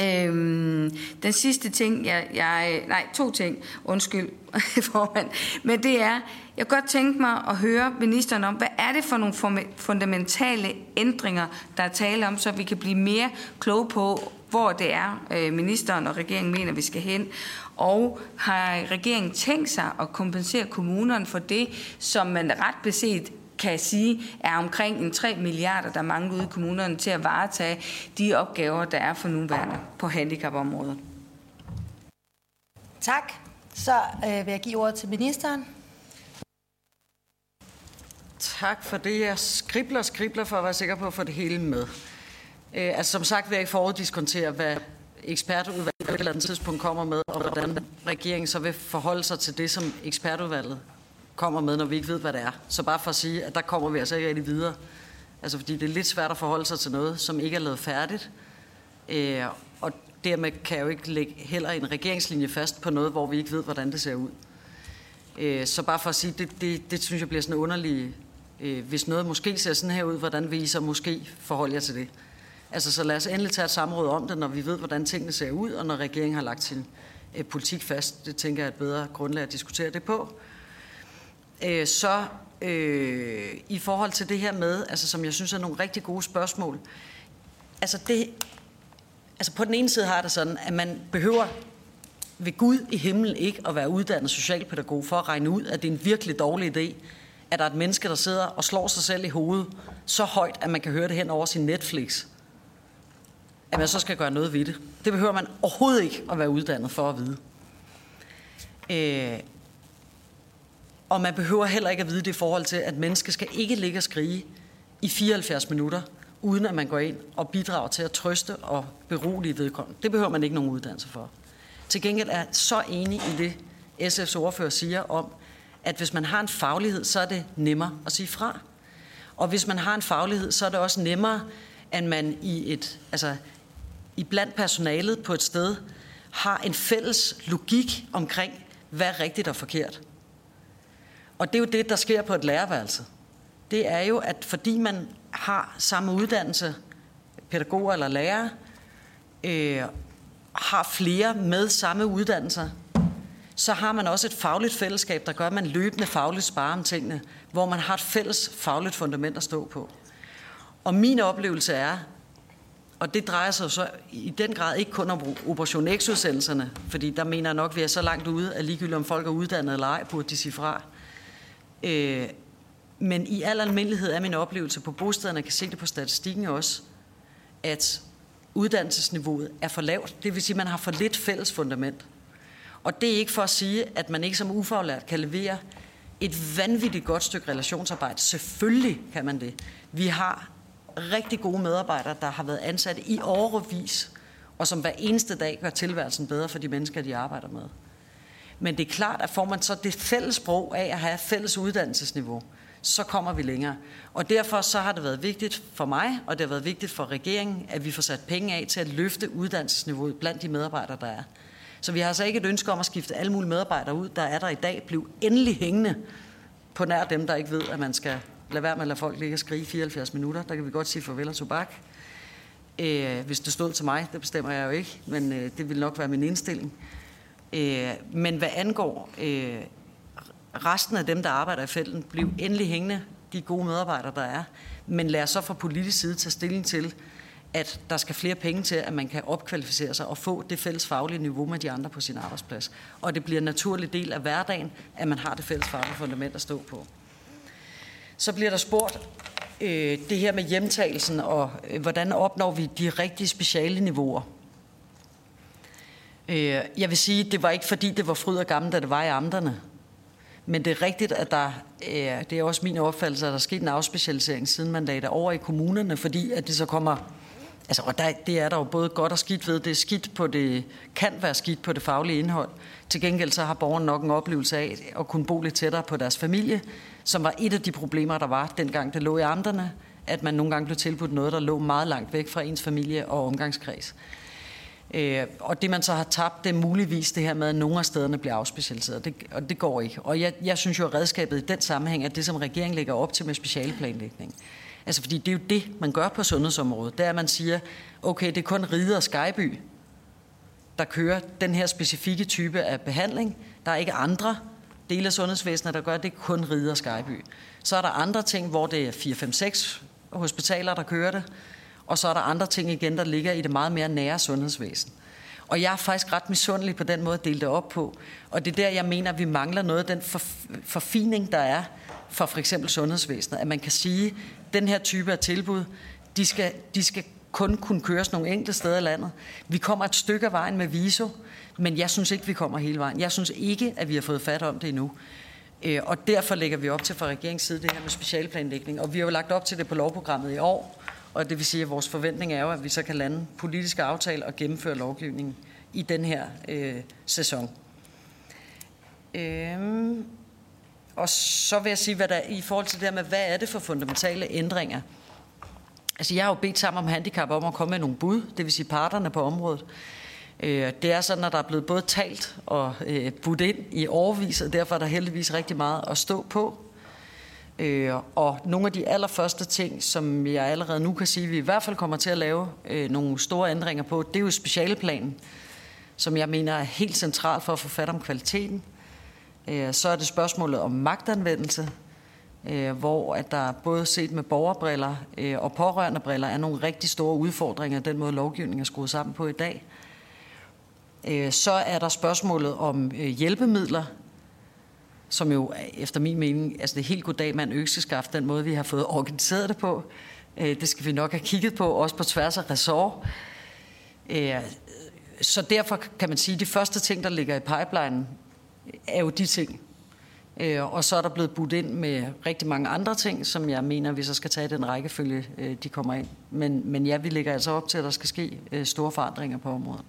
Øhm, den sidste ting, jeg, jeg, nej, to ting, undskyld (laughs) formand, men det er, jeg kan godt tænke mig at høre ministeren om, hvad er det for nogle fundamentale ændringer, der er tale om, så vi kan blive mere kloge på, hvor det er, øh, ministeren og regeringen mener, vi skal hen. Og har regeringen tænkt sig at kompensere kommunerne for det, som man ret beset kan sige, er omkring en 3 milliarder, der mangler ude i kommunerne til at varetage de opgaver, der er for nuværende på handicapområdet. Tak. Så øh, vil jeg give ordet til ministeren. Tak for det. Jeg skribler og skribler for at være sikker på at få det hele med. Øh, altså som sagt vil jeg ikke foruddiskontere, hvad ekspertudvalget på et eller andet tidspunkt kommer med, og hvordan regeringen så vil forholde sig til det, som ekspertudvalget kommer med, når vi ikke ved, hvad det er. Så bare for at sige, at der kommer vi altså ikke rigtig videre. Altså fordi det er lidt svært at forholde sig til noget, som ikke er lavet færdigt. Øh, og dermed kan jeg jo ikke lægge heller en regeringslinje fast på noget, hvor vi ikke ved, hvordan det ser ud. Øh, så bare for at sige, det, det, det synes jeg bliver sådan underligt. Øh, hvis noget måske ser sådan her ud, hvordan vil I så måske forholde jer til det? Altså, så lad os endelig tage et samråd om det, når vi ved, hvordan tingene ser ud, og når regeringen har lagt sin øh, politik fast. Det tænker jeg er et bedre grundlag at diskutere det på. Øh, så øh, i forhold til det her med, altså, som jeg synes er nogle rigtig gode spørgsmål. Altså, det, altså på den ene side har det sådan, at man behøver ved Gud i himlen ikke at være uddannet socialpædagog for at regne ud, at det er en virkelig dårlig idé, at der er et menneske, der sidder og slår sig selv i hovedet så højt, at man kan høre det hen over sin Netflix at man så skal gøre noget ved det. Det behøver man overhovedet ikke at være uddannet for at vide. Øh, og man behøver heller ikke at vide det i forhold til, at mennesker skal ikke ligge og skrige i 74 minutter, uden at man går ind og bidrager til at trøste og berolige vedkommende. Det behøver man ikke nogen uddannelse for. Til gengæld er jeg så enig i det, SF's ordfører siger om, at hvis man har en faglighed, så er det nemmere at sige fra. Og hvis man har en faglighed, så er det også nemmere, at man i et, altså i blandt personalet på et sted har en fælles logik omkring, hvad er rigtigt og forkert. Og det er jo det, der sker på et lærerværelse. Det er jo, at fordi man har samme uddannelse, pædagoger eller lærere, øh, har flere med samme uddannelser, så har man også et fagligt fællesskab, der gør, at man løbende fagligt sparer om tingene, hvor man har et fælles fagligt fundament at stå på. Og min oplevelse er, og det drejer sig så i den grad ikke kun om Operation X-udsendelserne, fordi der mener jeg nok, at vi er så langt ude, at ligegyldigt om folk er uddannet eller ej, burde de sige fra. Øh, men i al almindelighed er min oplevelse på bostederne, kan se det på statistikken også, at uddannelsesniveauet er for lavt. Det vil sige, at man har for lidt fælles fundament. Og det er ikke for at sige, at man ikke som ufaglært kan levere et vanvittigt godt stykke relationsarbejde. Selvfølgelig kan man det. Vi har rigtig gode medarbejdere, der har været ansat i overvis, og som hver eneste dag gør tilværelsen bedre for de mennesker, de arbejder med. Men det er klart, at får man så det fælles sprog af at have fælles uddannelsesniveau, så kommer vi længere. Og derfor så har det været vigtigt for mig, og det har været vigtigt for regeringen, at vi får sat penge af til at løfte uddannelsesniveauet blandt de medarbejdere, der er. Så vi har altså ikke et ønske om at skifte alle mulige medarbejdere ud, der er der i dag, blev endelig hængende på nær dem, der ikke ved, at man skal lad være med at lade folk ligge og skrige 74 minutter. Der kan vi godt sige farvel og tobak. Øh, hvis det stod til mig, det bestemmer jeg jo ikke, men øh, det vil nok være min indstilling. Øh, men hvad angår øh, resten af dem, der arbejder i felten, bliv endelig hængende de gode medarbejdere, der er. Men lad os så fra politisk side tage stilling til, at der skal flere penge til, at man kan opkvalificere sig og få det fælles faglige niveau med de andre på sin arbejdsplads. Og det bliver en naturlig del af hverdagen, at man har det fælles faglige fundament at stå på. Så bliver der spurgt øh, det her med hjemtagelsen, og øh, hvordan opnår vi de rigtige speciale niveauer. Øh, jeg vil sige, det var ikke fordi, det var fryd og gammel, da det var i amterne. Men det er rigtigt, at der, øh, det er også min opfattelse, at der er sket en afspecialisering, siden man lagde det over i kommunerne, fordi at det så kommer Altså, og der, det er der jo både godt og skidt ved. Det er skidt på det, kan være skidt på det faglige indhold. Til gengæld så har borgeren nok en oplevelse af at kunne bo lidt tættere på deres familie, som var et af de problemer, der var dengang det lå i amterne, at man nogle gange blev tilbudt noget, der lå meget langt væk fra ens familie og omgangskreds. Øh, og det man så har tabt, det er muligvis det her med, at nogle af stederne bliver afspecialiseret, det, og det går ikke. Og jeg, jeg synes jo, at redskabet i den sammenhæng er det, som regeringen lægger op til med specialplanlægning. Altså fordi det er jo det, man gør på sundhedsområdet. Det er, at man siger, okay, det er kun Ride og Skyby, der kører den her specifikke type af behandling. Der er ikke andre dele af sundhedsvæsenet, der gør det, kun Ride og Skyby. Så er der andre ting, hvor det er 4-5-6 hospitaler, der kører det. Og så er der andre ting igen, der ligger i det meget mere nære sundhedsvæsen. Og jeg er faktisk ret misundelig på den måde at dele det op på. Og det er der, jeg mener, at vi mangler noget af den forfining, der er for for eksempel sundhedsvæsenet. At man kan sige, den her type af tilbud, de skal, de skal kun kunne køres nogle enkelte steder i landet. Vi kommer et stykke af vejen med VISO, men jeg synes ikke, vi kommer hele vejen. Jeg synes ikke, at vi har fået fat om det endnu. Øh, og derfor lægger vi op til fra regeringens side det her med specialplanlægning. Og vi har jo lagt op til det på lovprogrammet i år, og det vil sige, at vores forventning er jo, at vi så kan lande politiske aftaler og gennemføre lovgivningen i den her øh, sæson. Øhm, og så vil jeg sige, hvad der i forhold til det her med, hvad er det for fundamentale ændringer? Altså, jeg har jo bedt sammen om handicap om at komme med nogle bud, det vil sige parterne på området. Øh, det er sådan, at der er blevet både talt og øh, budt ind i overvis, og derfor er der heldigvis rigtig meget at stå på. Øh, og nogle af de allerførste ting, som jeg allerede nu kan sige, at vi i hvert fald kommer til at lave øh, nogle store ændringer på, det er jo specialeplanen, som jeg mener er helt central for at få fat om kvaliteten. Øh, så er det spørgsmålet om magtanvendelse, øh, hvor at der både set med borgerbriller øh, og pårørendebriller er nogle rigtig store udfordringer, den måde lovgivningen er skruet sammen på i dag. Øh, så er der spørgsmålet om øh, hjælpemidler, som jo efter min mening, altså det er helt goddag mand økseskaft, den måde vi har fået organiseret det på. Øh, det skal vi nok have kigget på, også på tværs af ressort. Så derfor kan man sige, at de første ting, der ligger i pipeline, er jo de ting. Øh, og så er der blevet budt ind med rigtig mange andre ting, som jeg mener, vi så skal tage i den rækkefølge, de kommer ind. Men, men ja, vi ligger altså op til, at der skal ske store forandringer på området.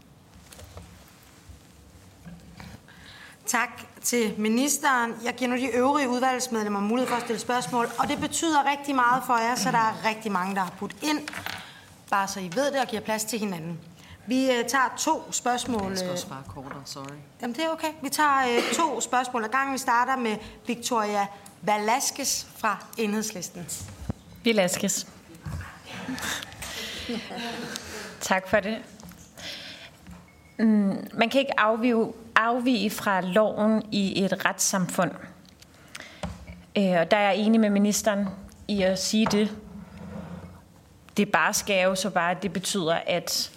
Tak til ministeren. Jeg giver nu de øvrige udvalgsmedlemmer mulighed for at stille spørgsmål, og det betyder rigtig meget for jer, så der er rigtig mange, der har budt ind. Bare så I ved det og giver plads til hinanden. Vi uh, tager to spørgsmål. Jeg skal også svare kortere, sorry. Jamen, det er okay. Vi tager uh, to spørgsmål ad gangen. Vi starter med Victoria Velasquez fra Enhedslisten. Velasquez. tak for det. Mm, man kan ikke afvige, afvige fra loven i et retssamfund. Uh, og der er jeg enig med ministeren i at sige det. Det bare skal jo så bare, at det betyder, at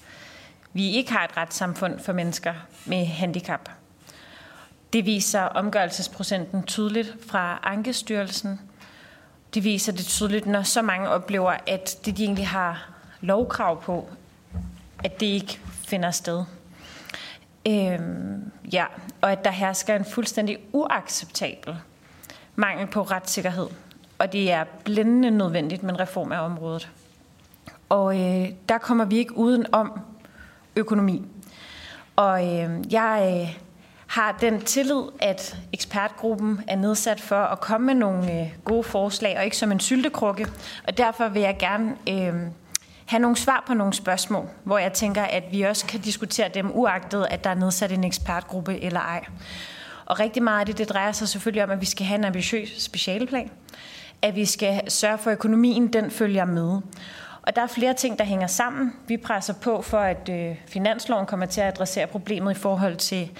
vi ikke har et retssamfund for mennesker med handicap. Det viser omgørelsesprocenten tydeligt fra Ankestyrelsen. Det viser det tydeligt, når så mange oplever, at det de egentlig har lovkrav på, at det ikke finder sted. Øhm, ja, og at der hersker en fuldstændig uacceptabel mangel på retssikkerhed. Og det er blændende nødvendigt med en reform af området. Og øh, der kommer vi ikke uden om økonomi. Og øh, jeg øh, har den tillid, at ekspertgruppen er nedsat for at komme med nogle øh, gode forslag, og ikke som en syltekrukke. Og derfor vil jeg gerne øh, have nogle svar på nogle spørgsmål, hvor jeg tænker, at vi også kan diskutere dem, uagtet at der er nedsat en ekspertgruppe eller ej. Og rigtig meget af det, det drejer sig selvfølgelig om, at vi skal have en ambitiøs specialplan, at vi skal sørge for, at økonomien den følger med. Og der er flere ting, der hænger sammen. Vi presser på for, at øh, finansloven kommer til at adressere problemet i forhold til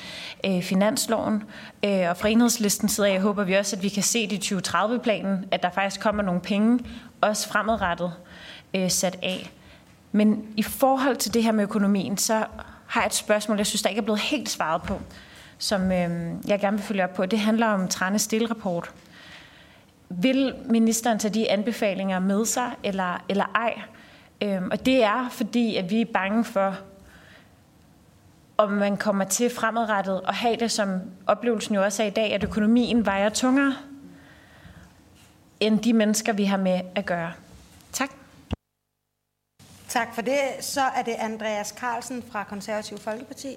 øh, finansloven. Øh, og fra enhedslisten side jeg håber vi også, at vi kan se det i 2030-planen, at der faktisk kommer nogle penge, også fremadrettet, øh, sat af. Men i forhold til det her med økonomien, så har jeg et spørgsmål, jeg synes, der ikke er blevet helt svaret på, som øh, jeg gerne vil følge op på. Det handler om Trane Stil-rapport. Vil ministeren tage de anbefalinger med sig, eller, eller ej? Øh, og det er, fordi at vi er bange for, om man kommer til fremadrettet og have det, som oplevelsen jo også er i dag, at økonomien vejer tungere end de mennesker, vi har med at gøre. Tak. Tak for det. Så er det Andreas Carlsen fra Konservativ Folkeparti.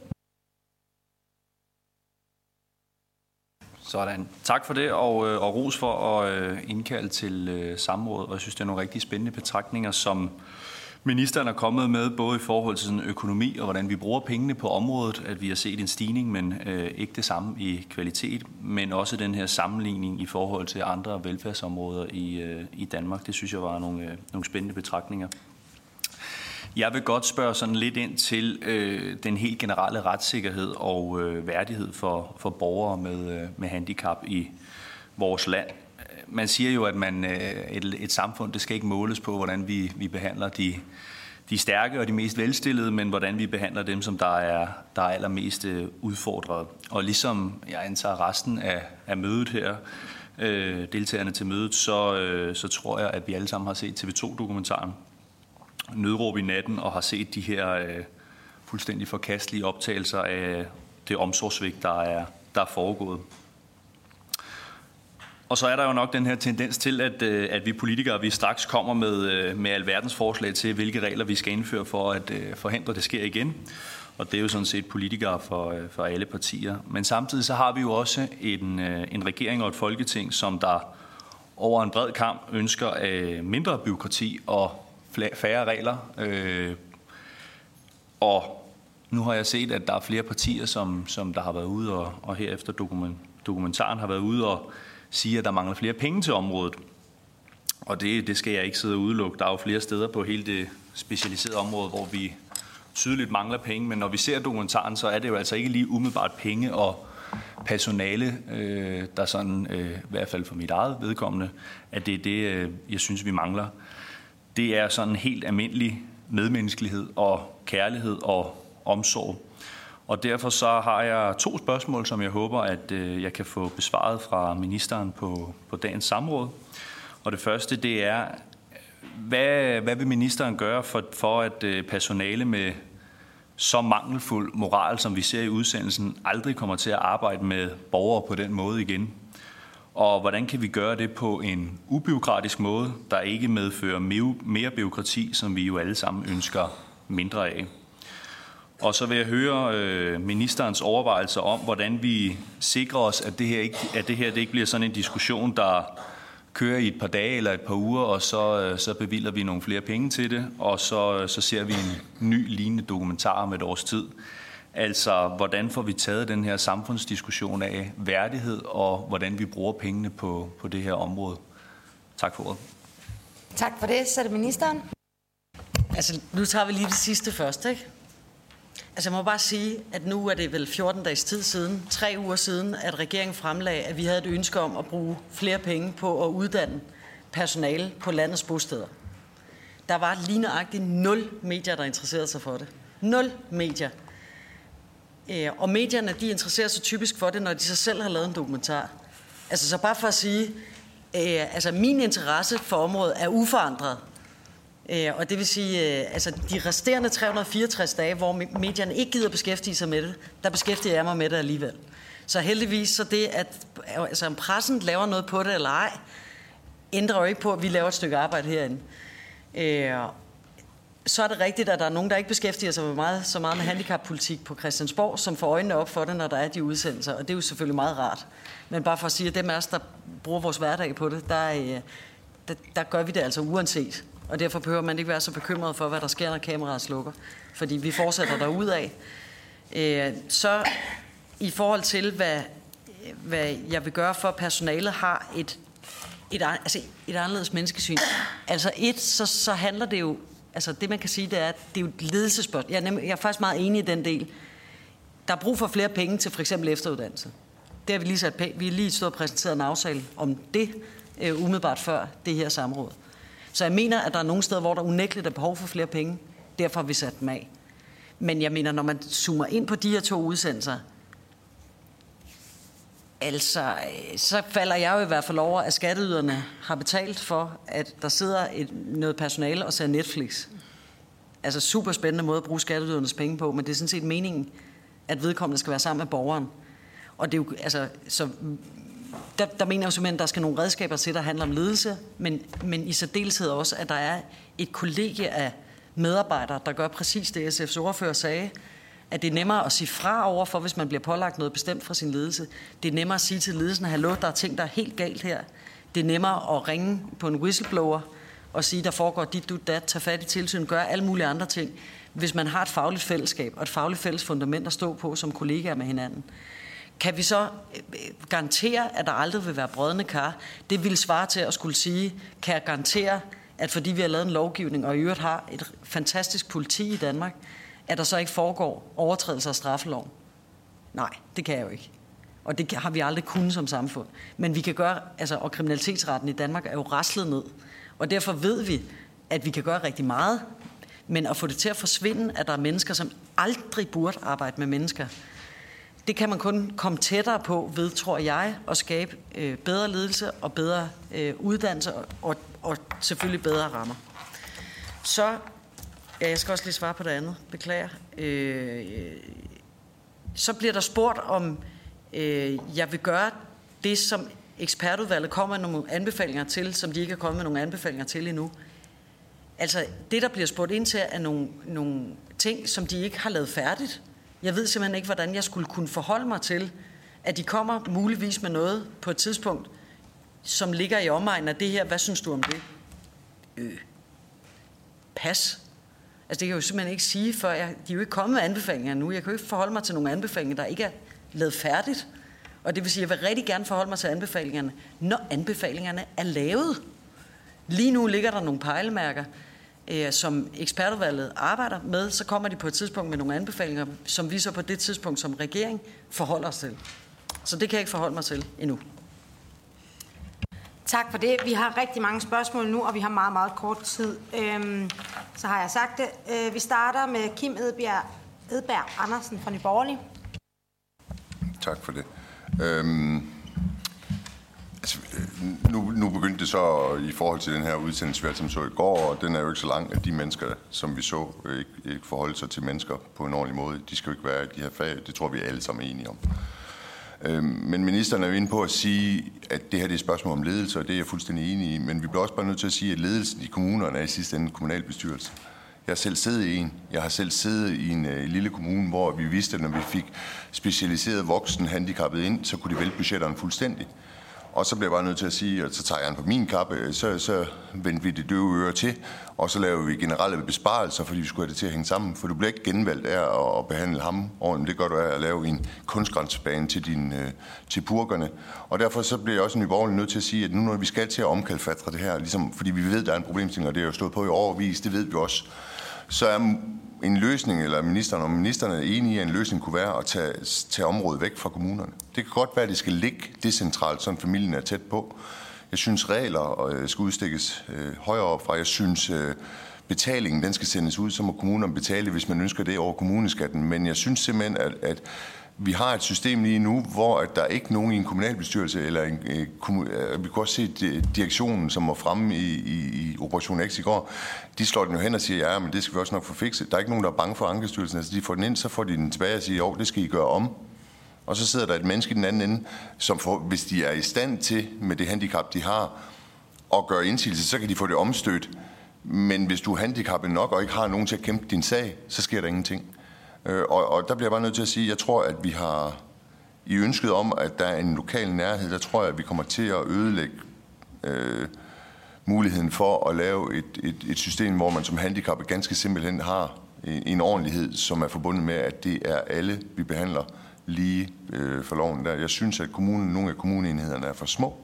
Sådan. Tak for det, og, øh, og ros for at øh, indkalde til øh, samråd. Og jeg synes, det er nogle rigtig spændende betragtninger, som ministeren er kommet med, både i forhold til sådan økonomi og hvordan vi bruger pengene på området, at vi har set en stigning, men øh, ikke det samme i kvalitet, men også den her sammenligning i forhold til andre velfærdsområder i, øh, i Danmark. Det synes jeg var nogle, øh, nogle spændende betragtninger. Jeg vil godt spørge sådan lidt ind til øh, den helt generelle retssikkerhed og øh, værdighed for, for borgere med, øh, med handicap i vores land. Man siger jo, at man, øh, et, et samfund det skal ikke måles på, hvordan vi, vi behandler de, de stærke og de mest velstillede, men hvordan vi behandler dem, som der er, der er allermest øh, udfordret. Og ligesom jeg antager resten af, af mødet her, øh, deltagerne til mødet, så, øh, så tror jeg, at vi alle sammen har set TV2-dokumentaren Nødråb i natten og har set de her øh, fuldstændig forkastelige optagelser af det omsorgsvigt, der er, der er foregået. Og så er der jo nok den her tendens til, at, øh, at vi politikere vi straks kommer med, øh, med alverdens forslag til, hvilke regler vi skal indføre for at øh, forhindre, at det sker igen. Og det er jo sådan set politikere for, øh, for alle partier. Men samtidig så har vi jo også en, øh, en regering og et folketing, som der over en bred kamp ønsker øh, mindre byråkrati og færre regler. Øh, og nu har jeg set, at der er flere partier, som, som der har været ude, og, og herefter dokument, dokumentaren har været ude og sige, at der mangler flere penge til området. Og det, det skal jeg ikke sidde og udelukke. Der er jo flere steder på hele det specialiserede område, hvor vi tydeligt mangler penge. Men når vi ser dokumentaren, så er det jo altså ikke lige umiddelbart penge og personale, øh, der sådan, øh, i hvert fald for mit eget vedkommende, at det er det, øh, jeg synes, vi mangler. Det er sådan helt almindelig medmenneskelighed og kærlighed og omsorg. Og derfor så har jeg to spørgsmål, som jeg håber, at øh, jeg kan få besvaret fra ministeren på, på dagens samråd. Og det første, det er, hvad, hvad vil ministeren gøre for, for at øh, personale med så mangelfuld moral, som vi ser i udsendelsen, aldrig kommer til at arbejde med borgere på den måde igen? Og hvordan kan vi gøre det på en ubiokratisk måde, der ikke medfører mere, byråkrati, som vi jo alle sammen ønsker mindre af? Og så vil jeg høre øh, ministerens overvejelser om, hvordan vi sikrer os, at det her ikke, at det her det ikke bliver sådan en diskussion, der kører i et par dage eller et par uger, og så, øh, så bevilder vi nogle flere penge til det, og så, øh, så ser vi en ny lignende dokumentar om et års tid. Altså, hvordan får vi taget den her samfundsdiskussion af værdighed, og hvordan vi bruger pengene på, på det her område? Tak for ordet. Tak for det. Så er det ministeren. Altså, nu tager vi lige det sidste først, ikke? Altså jeg må bare sige, at nu er det vel 14 dages tid siden, tre uger siden, at regeringen fremlagde, at vi havde et ønske om at bruge flere penge på at uddanne personale på landets bosteder. Der var lige nøjagtigt nul medier, der interesserede sig for det. Nul medier. Øh, og medierne, de interesserer sig typisk for det, når de så selv har lavet en dokumentar. Altså så bare for at sige, øh, altså min interesse for området er uforandret. Øh, og det vil sige, øh, altså de resterende 364 dage, hvor medierne ikke gider beskæftige sig med det, der beskæftiger jeg mig med det alligevel. Så heldigvis, så det, at altså, om pressen laver noget på det eller ej, ændrer jo ikke på, at vi laver et stykke arbejde herinde. Øh, så er det rigtigt, at der er nogen, der ikke beskæftiger sig med meget, så meget med handicappolitik på Christiansborg, som får øjnene op for det, når der er de udsendelser. Og det er jo selvfølgelig meget rart. Men bare for at sige, at dem af os, der bruger vores hverdag på det, der, øh, der, der gør vi det altså uanset. og derfor behøver man ikke være så bekymret for, hvad der sker, når kameraet slukker. Fordi vi fortsætter derudad. Øh, så i forhold til, hvad, hvad jeg vil gøre for, at personalet har et, et, altså et anderledes menneskesyn. Altså et, så, så handler det jo, altså det man kan sige, det er, at det er jo et ledelsespørgsmål. Jeg, er jeg er faktisk meget enig i den del. Der er brug for flere penge til for eksempel efteruddannelse. Det har vi lige sat Vi har lige stået og præsenteret en aftale om det, øh, umiddelbart før det her samråd. Så jeg mener, at der er nogle steder, hvor der unægteligt er behov for flere penge. Derfor har vi sat dem af. Men jeg mener, når man zoomer ind på de her to udsendelser, altså, øh, så falder jeg jo i hvert fald over, at skatteyderne har betalt for, at der sidder et, noget personale og ser Netflix. Altså super spændende måde at bruge skatteydernes penge på, men det er sådan set meningen, at vedkommende skal være sammen med borgeren. Og det er jo, altså, så der, der mener jeg jo simpelthen, at der skal nogle redskaber til, der handler om ledelse, men, men i særdeleshed også, at der er et kollegie af medarbejdere, der gør præcis det, SF's ordfører sagde, at det er nemmere at sige fra over for, hvis man bliver pålagt noget bestemt fra sin ledelse. Det er nemmere at sige til ledelsen, hallo, der er ting, der er helt galt her. Det er nemmere at ringe på en whistleblower og sige, der foregår dit, du, dat, tage fat i tilsyn, gør alle mulige andre ting, hvis man har et fagligt fællesskab og et fagligt fælles fundament at stå på som kollegaer med hinanden. Kan vi så øh, garantere, at der aldrig vil være brødende kar? Det vil svare til at skulle sige, kan jeg garantere, at fordi vi har lavet en lovgivning, og i øvrigt har et fantastisk politi i Danmark, at der så ikke foregår overtrædelser af straffeloven? Nej, det kan jeg jo ikke. Og det har vi aldrig kunnet som samfund. Men vi kan gøre, altså, og kriminalitetsretten i Danmark er jo raslet ned. Og derfor ved vi, at vi kan gøre rigtig meget. Men at få det til at forsvinde, at der er mennesker, som aldrig burde arbejde med mennesker, det kan man kun komme tættere på ved, tror jeg, at skabe øh, bedre ledelse og bedre øh, uddannelse og, og, og selvfølgelig bedre rammer. Så, ja, jeg skal også lige svare på det andet, beklager. Øh, så bliver der spurgt om, øh, jeg vil gøre det, som ekspertudvalget kommer med nogle anbefalinger til, som de ikke er kommet med nogle anbefalinger til endnu. Altså, det, der bliver spurgt ind til, er nogle, nogle ting, som de ikke har lavet færdigt, jeg ved simpelthen ikke, hvordan jeg skulle kunne forholde mig til, at de kommer muligvis med noget på et tidspunkt, som ligger i omegnen af det her. Hvad synes du om det? Øh. Pas. Altså det kan jeg jo simpelthen ikke sige, for jeg, de er jo ikke kommet med anbefalinger nu. Jeg kan jo ikke forholde mig til nogle anbefalinger, der ikke er lavet færdigt. Og det vil sige, at jeg vil rigtig gerne forholde mig til anbefalingerne, når anbefalingerne er lavet. Lige nu ligger der nogle pejlemærker, øh, som ekspertudvalget arbejder med, så kommer de på et tidspunkt med nogle anbefalinger, som vi så på det tidspunkt som regering forholder os til. Så det kan jeg ikke forholde mig til endnu. Tak for det. Vi har rigtig mange spørgsmål nu, og vi har meget, meget kort tid. Øhm, så har jeg sagt det. Øh, vi starter med Kim Edberg, Edberg Andersen fra Nyborgerlig. Tak for det. Øhm, Altså, øh, nu, nu begyndte det så i forhold til den her udsendelse, som så i går, og den er jo ikke så lang, at de mennesker, som vi så, øh, ikke, ikke forholde sig til mennesker på en ordentlig måde. De skal jo ikke være i de her fag. Det tror vi alle sammen er enige om. Øhm, men ministeren er jo inde på at sige, at det her det er et spørgsmål om ledelse, og det er jeg fuldstændig enig i. Men vi bliver også bare nødt til at sige, at ledelsen i kommunerne er i sidste ende kommunalbestyrelse. Jeg har selv siddet i en. Jeg har selv siddet i en øh, lille kommune, hvor vi vidste, at når vi fik specialiseret voksen handicappet ind, så kunne de vælge budgetterne fuldstændig. Og så bliver jeg bare nødt til at sige, at så tager jeg den på min kappe, øh, så, så vendte vi det døve øre til, og så laver vi generelle besparelser, fordi vi skulle have det til at hænge sammen. For du bliver ikke genvalgt af at behandle ham ordentligt. Det gør du af at lave en kunstgrænsebane til, din, øh, til purkerne. Og derfor så bliver jeg også nyborgerlig nødt til at sige, at nu når vi skal til at omkalfatre det her, ligesom, fordi vi ved, at der er en problemstilling, og det er jo stået på i overvis, det ved vi også, så er en løsning, eller ministeren og ministerne er enige i, at en løsning kunne være at tage, tage området væk fra kommunerne. Det kan godt være, at det skal ligge decentralt, så familien er tæt på. Jeg synes, regler øh, skal udstikkes øh, højere op fra. Jeg synes, øh, betalingen den skal sendes ud, så må kommunerne betale, hvis man ønsker det over kommuneskatten. Men jeg synes simpelthen, at, at vi har et system lige nu, hvor at der ikke er nogen i en kommunalbestyrelse, eller en, øh, øh vi kan også se direktionen, som var fremme i, i, i Operation X i går, de slår den jo hen og siger, ja, men det skal vi også nok få fikset. Der er ikke nogen, der er bange for Ankestyrelsen. Altså, de får den ind, så får de den tilbage og siger, jo, det skal I gøre om. Og så sidder der et menneske i den anden ende, som får, hvis de er i stand til, med det handicap, de har, at gøre indsigelse, så kan de få det omstødt. Men hvis du er handicappet nok og ikke har nogen til at kæmpe din sag, så sker der ingenting. Øh, og, og der bliver jeg bare nødt til at sige, at jeg tror, at vi har i ønsket om, at der er en lokal nærhed, der tror jeg, at vi kommer til at ødelægge øh, muligheden for at lave et, et, et system, hvor man som handicappet ganske simpelthen har en ordentlighed, som er forbundet med, at det er alle, vi behandler lige øh, for loven. Der. Jeg synes, at kommunen, nogle af kommuneenhederne er for små.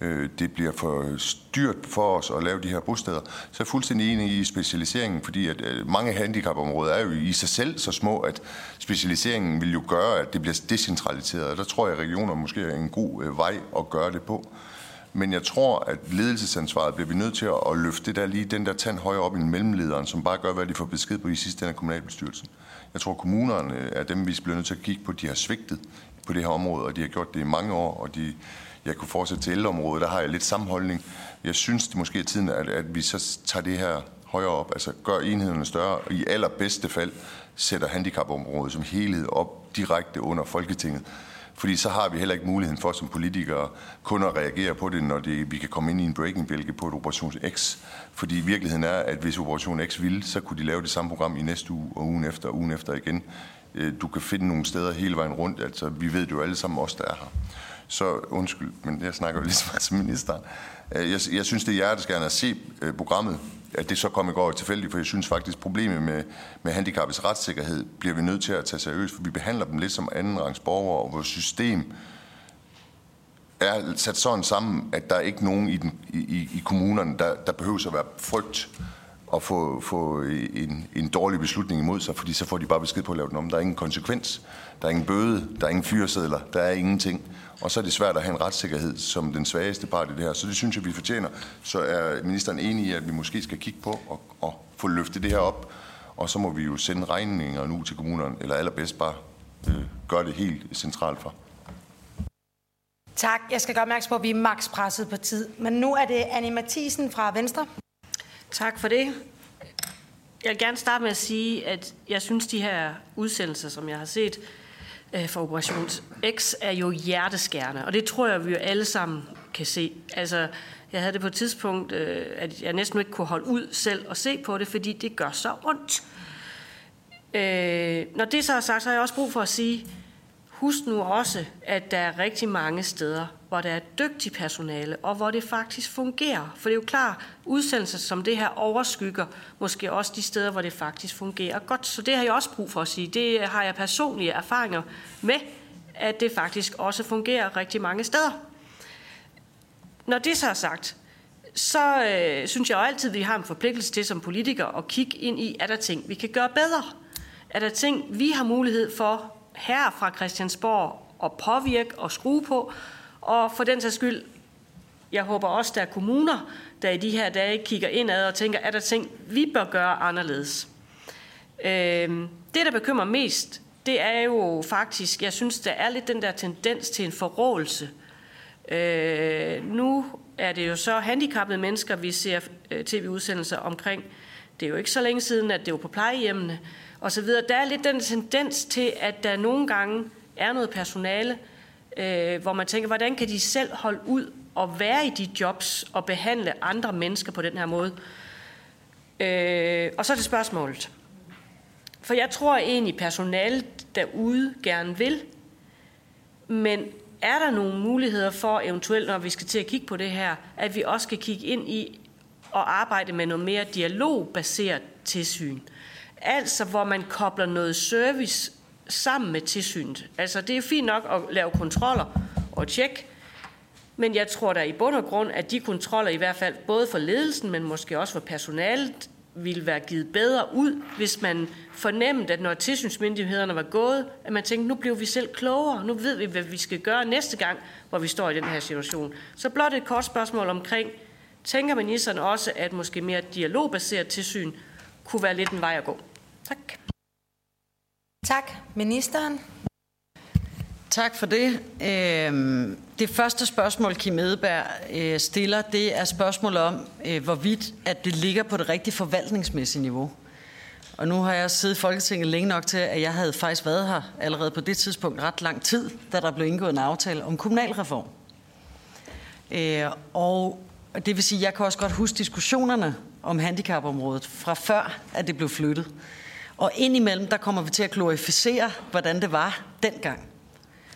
Øh, det bliver for styrt for os at lave de her bosteder. Så jeg fuldstændig enig i specialiseringen, fordi at øh, mange handicapområder er jo i sig selv så små, at specialiseringen vil jo gøre, at det bliver decentraliseret. Og der tror jeg, at regioner måske er en god øh, vej at gøre det på. Men jeg tror, at ledelsesansvaret bliver vi nødt til at løfte der lige, den der tand højere op i mellemlederen, som bare gør, hvad de får besked på i sidste ende af kommunalbestyrelsen. Jeg tror, kommunerne er dem, vi bliver nødt til at kigge på. De har svigtet på det her område, og de har gjort det i mange år, og de, jeg kunne fortsætte til ældreområdet, der har jeg lidt sammenholdning. Jeg synes, det måske er tiden, at, at vi så tager det her højere op, altså gør enhederne større, og i allerbedste fald sætter handicapområdet som helhed op direkte under Folketinget. Fordi så har vi heller ikke muligheden for som politikere kun at reagere på det, når det, vi kan komme ind i en breaking-bælge på et Operation X. Fordi virkeligheden er, at hvis Operation X ville, så kunne de lave det samme program i næste uge, og ugen efter, og ugen efter igen. Øh, du kan finde nogle steder hele vejen rundt. Altså, vi ved det jo alle sammen, os der er her. Så undskyld, men jeg snakker jo lige så meget som ministeren. Øh, jeg, jeg synes, det er hjerteskærende at se øh, programmet, at det så kom i går tilfældigt, for jeg synes faktisk, problemet med, med handicappets retssikkerhed bliver vi nødt til at tage seriøst, for vi behandler dem lidt som andenrangs borgere, og vores system er sat sådan sammen, at der er ikke nogen i, den, i, i kommunerne, der, der behøver at være frygt at få, få en, en dårlig beslutning imod sig, fordi så får de bare besked på at lave den om. Der er ingen konsekvens, der er ingen bøde, der er ingen fyresedler, der er ingenting. Og så er det svært at have en retssikkerhed som den svageste part i det her. Så det synes jeg, vi fortjener. Så er ministeren enig i, at vi måske skal kigge på og, og få løftet det her op. Og så må vi jo sende regninger nu til kommunerne, eller allerbedst bare øh, gøre det helt centralt for. Tak. Jeg skal gøre opmærksom på, at vi er maks presset på tid. Men nu er det Annie Mathisen fra Venstre. Tak for det. Jeg vil gerne starte med at sige, at jeg synes, de her udsendelser, som jeg har set Øh, for Operation X, er jo hjerteskærende. Og det tror jeg, vi jo alle sammen kan se. Altså, jeg havde det på et tidspunkt, øh, at jeg næsten ikke kunne holde ud selv og se på det, fordi det gør så ondt. Øh, når det så er sagt, så har jeg også brug for at sige, husk nu også, at der er rigtig mange steder, hvor der er dygtig personale, og hvor det faktisk fungerer. For det er jo klart, udsendelser som det her overskygger måske også de steder, hvor det faktisk fungerer godt. Så det har jeg også brug for at sige. Det har jeg personlige erfaringer med, at det faktisk også fungerer rigtig mange steder. Når det så er sagt, så øh, synes jeg jo altid, at vi har en forpligtelse til som politikere at kigge ind i, er der ting, vi kan gøre bedre? Er der ting, vi har mulighed for her fra Christiansborg at påvirke og skrue på? Og for den sags skyld, jeg håber også, der er kommuner, der i de her dage kigger indad og tænker, er der ting, vi bør gøre anderledes? Øh, det, der bekymrer mest, det er jo faktisk, jeg synes, der er lidt den der tendens til en forrådelse. Øh, nu er det jo så handicappede mennesker, vi ser øh, tv-udsendelser omkring. Det er jo ikke så længe siden, at det var på plejehjemmene og så videre. Der er lidt den tendens til, at der nogle gange er noget personale, øh, hvor man tænker, hvordan kan de selv holde ud og være i de jobs og behandle andre mennesker på den her måde? Øh, og så er det spørgsmålet. For jeg tror egentlig, personalet derude gerne vil, men er der nogle muligheder for eventuelt, når vi skal til at kigge på det her, at vi også skal kigge ind i og arbejde med noget mere dialogbaseret tilsyn? Altså, hvor man kobler noget service sammen med tilsynet. Altså, det er fint nok at lave kontroller og tjek, men jeg tror da i bund og grund, at de kontroller i hvert fald både for ledelsen, men måske også for personalet, ville være givet bedre ud, hvis man fornemmede, at når tilsynsmyndighederne var gået, at man tænkte, nu bliver vi selv klogere, nu ved vi, hvad vi skal gøre næste gang, hvor vi står i den her situation. Så blot et kort spørgsmål omkring, tænker ministeren også, at måske mere dialogbaseret tilsyn kunne være lidt en vej at gå? Tak. Tak. Ministeren. Tak for det. Øhm, det første spørgsmål, Kim Edeberg øh, stiller, det er spørgsmålet om, øh, hvorvidt at det ligger på det rigtige forvaltningsmæssige niveau. Og nu har jeg siddet i Folketinget længe nok til, at jeg havde faktisk været her allerede på det tidspunkt ret lang tid, da der blev indgået en aftale om kommunalreform. Øh, og det vil sige, at jeg kan også godt huske diskussionerne om handicapområdet fra før, at det blev flyttet. Og indimellem, der kommer vi til at glorificere, hvordan det var dengang.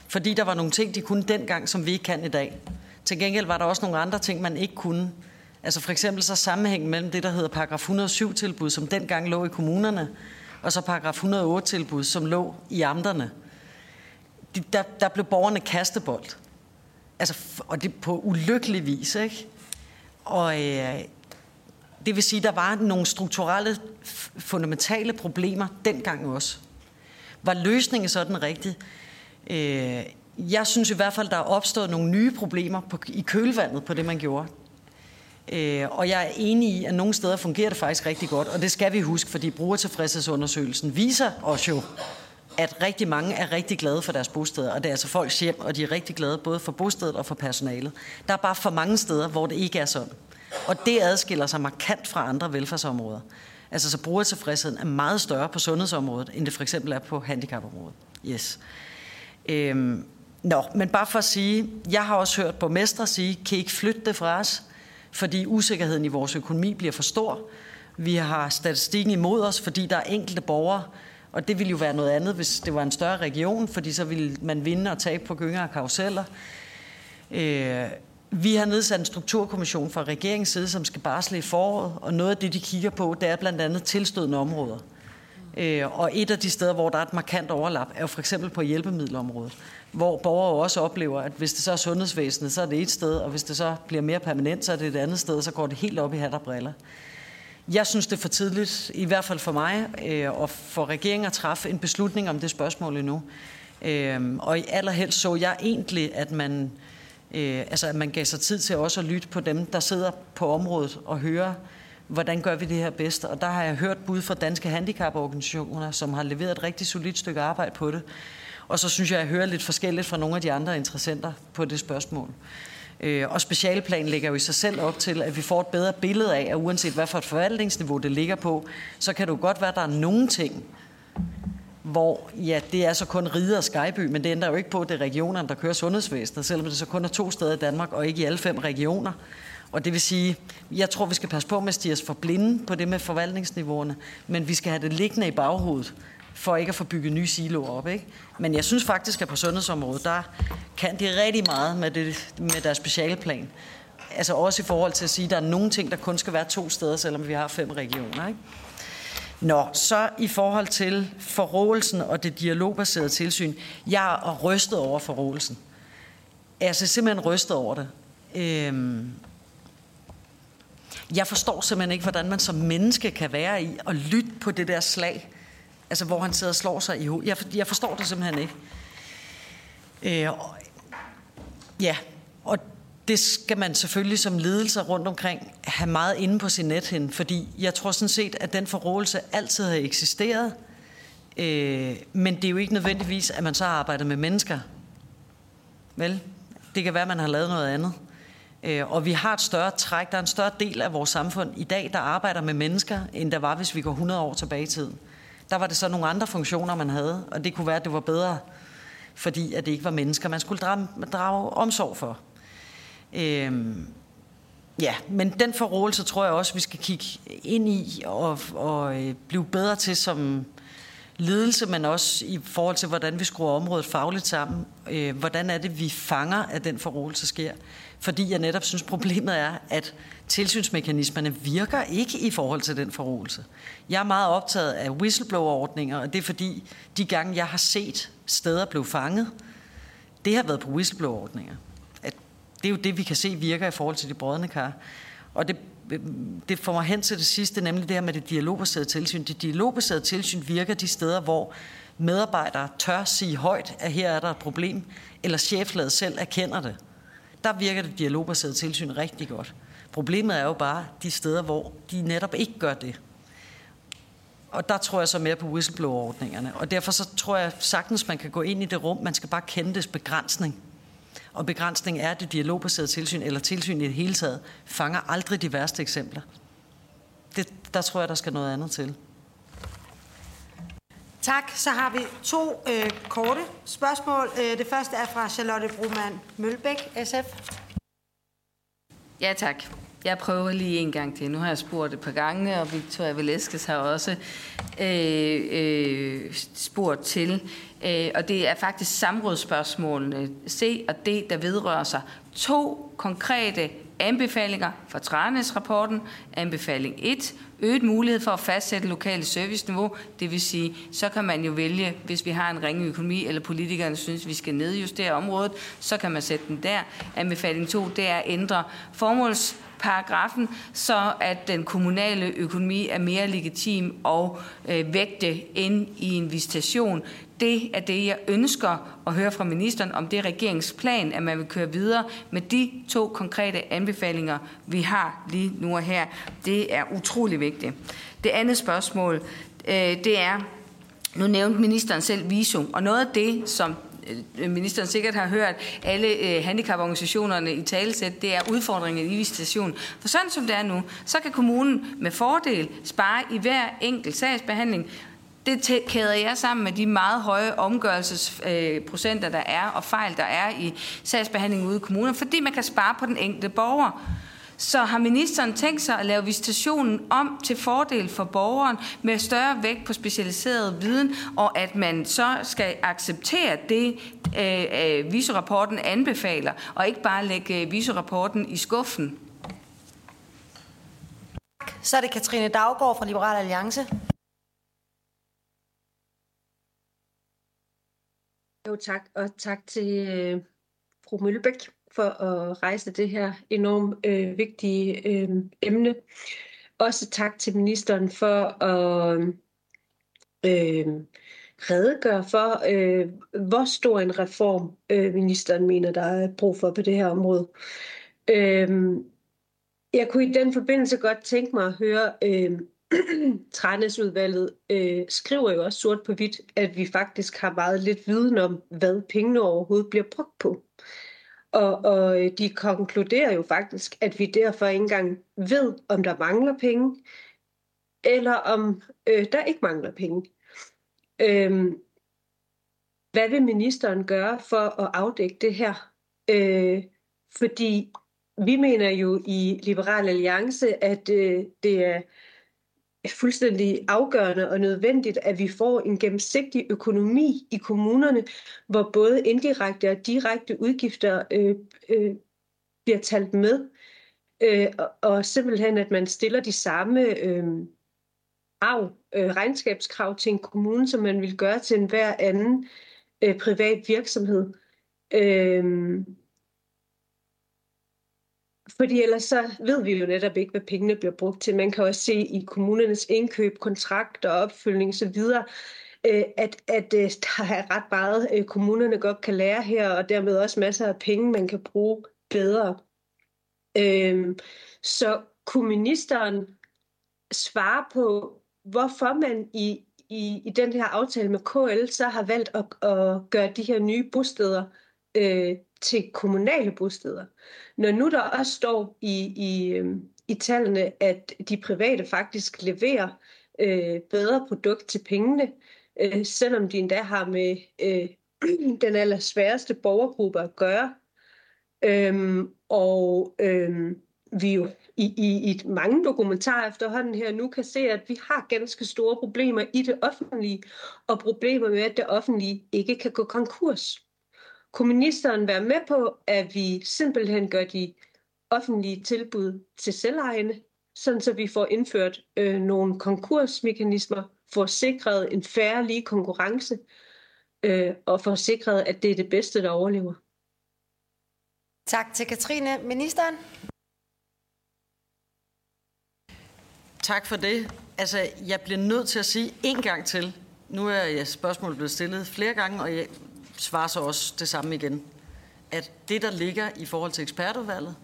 Fordi der var nogle ting, de kunne dengang, som vi ikke kan i dag. Til gengæld var der også nogle andre ting, man ikke kunne Altså for eksempel så sammenhængen mellem det, der hedder paragraf 107-tilbud, som dengang lå i kommunerne, og så paragraf 108-tilbud, som lå i amterne. De, der, der blev borgerne kastebold. Altså, og det på ulykkelig vis, ikke? Og øh, det vil sige, at der var nogle strukturelle, fundamentale problemer dengang også. Var løsningen så den rigtige? Øh, jeg synes i hvert fald, der er opstået nogle nye problemer på, i kølvandet på det, man gjorde. Øh, og jeg er enig i, at nogle steder fungerer det faktisk rigtig godt, og det skal vi huske, fordi brugertilfredshedsundersøgelsen viser os jo, at rigtig mange er rigtig glade for deres bosteder, og det er altså folks hjem, og de er rigtig glade både for bostedet og for personalet. Der er bare for mange steder, hvor det ikke er sådan. Og det adskiller sig markant fra andre velfærdsområder. Altså så brugertilfredsheden er meget større på sundhedsområdet, end det for eksempel er på handicapområdet. Yes. Øhm, nå, men bare for at sige, jeg har også hørt borgmestre sige, kan I ikke flytte det fra os? Fordi usikkerheden i vores økonomi bliver for stor. Vi har statistikken imod os, fordi der er enkelte borgere, og det ville jo være noget andet, hvis det var en større region, fordi så ville man vinde og tabe på gynger og karuseller. Øh, vi har nedsat en strukturkommission fra regeringens side, som skal barsle i foråret, og noget af det, de kigger på, det er blandt andet tilstødende områder. Øh, og et af de steder, hvor der er et markant overlap, er jo for eksempel på hjælpemiddelområdet, hvor borgere også oplever, at hvis det så er sundhedsvæsenet, så er det et sted, og hvis det så bliver mere permanent, så er det et andet sted, så går det helt op i hat og briller. Jeg synes, det er for tidligt, i hvert fald for mig, øh, og for regeringen at træffe en beslutning om det spørgsmål endnu. Øh, og og allerhelst så jeg egentlig, at man, øh, Øh, altså, at man gav sig tid til også at lytte på dem, der sidder på området og høre, hvordan gør vi det her bedst. Og der har jeg hørt bud fra danske handicaporganisationer, som har leveret et rigtig solidt stykke arbejde på det. Og så synes jeg, at jeg hører lidt forskelligt fra nogle af de andre interessenter på det spørgsmål. Øh, og specialplan lægger jo i sig selv op til, at vi får et bedre billede af, at uanset hvad for et forvaltningsniveau det ligger på, så kan det jo godt være, at der er nogle ting, hvor ja, det er så kun Ride og Skyby, men det ændrer jo ikke på, at det er regionerne, der kører sundhedsvæsenet, selvom det så kun er to steder i Danmark, og ikke i alle fem regioner. Og det vil sige, jeg tror, vi skal passe på med at stige os for blinde på det med forvaltningsniveauerne, men vi skal have det liggende i baghovedet, for ikke at få bygget nye siloer op. Ikke? Men jeg synes faktisk, at på sundhedsområdet, der kan de rigtig meget med, det, med deres specialplan. Altså også i forhold til at sige, at der er nogle ting, der kun skal være to steder, selvom vi har fem regioner. Ikke? Nå, så i forhold til forrådelsen og det dialogbaserede tilsyn. Jeg er rystet over forrådelsen. Altså simpelthen rystet over det. Øhm, jeg forstår simpelthen ikke, hvordan man som menneske kan være i at lytte på det der slag. Altså, hvor han sidder og slår sig i hovedet. Jeg, jeg forstår det simpelthen ikke. Øh, og, ja, og det skal man selvfølgelig som ledelse rundt omkring have meget inde på sin net hen, fordi jeg tror sådan set, at den forrådelse altid har eksisteret, øh, men det er jo ikke nødvendigvis, at man så har arbejdet med mennesker. Vel? Det kan være, at man har lavet noget andet. Øh, og vi har et større træk, der er en større del af vores samfund i dag, der arbejder med mennesker, end der var, hvis vi går 100 år tilbage i tiden. Der var det så nogle andre funktioner, man havde, og det kunne være, at det var bedre, fordi at det ikke var mennesker, man skulle drage, drage omsorg for. Øhm, ja, men den forrådelse tror jeg også, vi skal kigge ind i og, og øh, blive bedre til som ledelse, men også i forhold til, hvordan vi skruer området fagligt sammen. Øh, hvordan er det, vi fanger, at den forrådelse sker? Fordi jeg netop synes, problemet er, at tilsynsmekanismerne virker ikke i forhold til den forrådelse. Jeg er meget optaget af whistleblower-ordninger, og det er fordi, de gange, jeg har set steder blive fanget, det har været på whistleblower-ordninger. Det er jo det, vi kan se virker i forhold til de brødne kar. Og det, det får mig hen til det sidste, nemlig det her med det dialogbaserede tilsyn. Det dialogbaserede tilsyn virker de steder, hvor medarbejdere tør sige højt, at her er der et problem, eller cheflaget selv erkender det. Der virker det dialogbaserede tilsyn rigtig godt. Problemet er jo bare de steder, hvor de netop ikke gør det. Og der tror jeg så mere på whistleblower-ordningerne. Og derfor så tror jeg sagtens, man kan gå ind i det rum. Man skal bare kende dets begrænsning. Og begrænsning er det dialogbaserede tilsyn, eller tilsyn i det hele taget, fanger aldrig de værste eksempler. Det, der tror jeg, der skal noget andet til. Tak. Så har vi to øh, korte spørgsmål. Øh, det første er fra Charlotte Broman Mølbæk, SF. Ja, tak. Jeg prøver lige en gang til. Nu har jeg spurgt et par gange, og Victoria Veleskes har også øh, øh, spurgt til. Øh, og det er faktisk samrådsspørgsmålene C og D, der vedrører sig to konkrete anbefalinger fra Tranes-rapporten. Anbefaling 1. Øget mulighed for at fastsætte lokale serviceniveau. Det vil sige, så kan man jo vælge, hvis vi har en ringe økonomi, eller politikerne synes, vi skal nedjustere området, så kan man sætte den der. Anbefaling 2, det er at ændre formåls paragrafen, så at den kommunale økonomi er mere legitim og øh, vægte ind i en visitation. Det er det, jeg ønsker at høre fra ministeren, om det er regeringsplan, at man vil køre videre med de to konkrete anbefalinger, vi har lige nu og her. Det er utrolig vigtigt. Det andet spørgsmål, øh, det er, nu nævnte ministeren selv visum, og noget af det, som Øh, ministeren sikkert har hørt alle øh, handicaporganisationerne i talesæt, det er udfordringen i visitation. For sådan som det er nu, så kan kommunen med fordel spare i hver enkelt sagsbehandling det kæder jeg sammen med de meget høje omgørelsesprocenter, øh, der er, og fejl, der er i sagsbehandlingen ude i kommunen, fordi man kan spare på den enkelte borger. Så har ministeren tænkt sig at lave visitationen om til fordel for borgeren med større vægt på specialiseret viden, og at man så skal acceptere det, øh, øh, visorapporten anbefaler, og ikke bare lægge øh, visorapporten i skuffen? Så er det Katrine Daggaard fra Liberal Alliance. Jo tak, og tak til øh, fru Møllebæk for at rejse det her enormt øh, vigtige øh, emne. Også tak til ministeren for at øh, redegøre for, øh, hvor stor en reform øh, ministeren mener, der er brug for på det her område. Øh, jeg kunne i den forbindelse godt tænke mig at høre, øh, (clears throat) Trænesudvalget øh, skriver jo også sort på hvidt, at vi faktisk har meget lidt viden om, hvad pengene overhovedet bliver brugt på. Og, og øh, de konkluderer jo faktisk, at vi derfor ikke engang ved, om der mangler penge, eller om øh, der ikke mangler penge. Øhm, hvad vil ministeren gøre for at afdække det her? Øh, fordi vi mener jo i Liberal Alliance, at øh, det er fuldstændig afgørende og nødvendigt, at vi får en gennemsigtig økonomi i kommunerne, hvor både indirekte og direkte udgifter øh, øh, bliver talt med, øh, og, og simpelthen at man stiller de samme øh, af, øh, regnskabskrav til en kommune, som man vil gøre til enhver anden øh, privat virksomhed. Øh, fordi ellers så ved vi jo netop ikke, hvad pengene bliver brugt til. Man kan også se i kommunernes indkøb, kontrakter, opfølgning osv., øh, at, at øh, der er ret meget, øh, kommunerne godt kan lære her, og dermed også masser af penge, man kan bruge bedre. Øhm, så kunne ministeren svare på, hvorfor man i, i, i den her aftale med KL så har valgt at, at gøre de her nye bosteder øh, til kommunale bosteder. Når nu der også står i, i, øh, i tallene, at de private faktisk leverer øh, bedre produkt til pengene, øh, selvom de endda har med øh, (clears throat) den aller sværeste borgergruppe at gøre. Øhm, og øhm, vi jo i, i, i mange dokumentarer efterhånden her nu kan se, at vi har ganske store problemer i det offentlige, og problemer med, at det offentlige ikke kan gå konkurs. Kunne ministeren være med på, at vi simpelthen gør de offentlige tilbud til selvejende, sådan så vi får indført øh, nogle konkursmekanismer, får sikret en færre lige konkurrence, øh, og får sikret, at det er det bedste, der overlever. Tak til Katrine. Ministeren? Tak for det. Altså, jeg bliver nødt til at sige en gang til. Nu er spørgsmålet blevet stillet flere gange, og jeg svarer så også det samme igen. At det, der ligger i forhold til ekspertudvalget,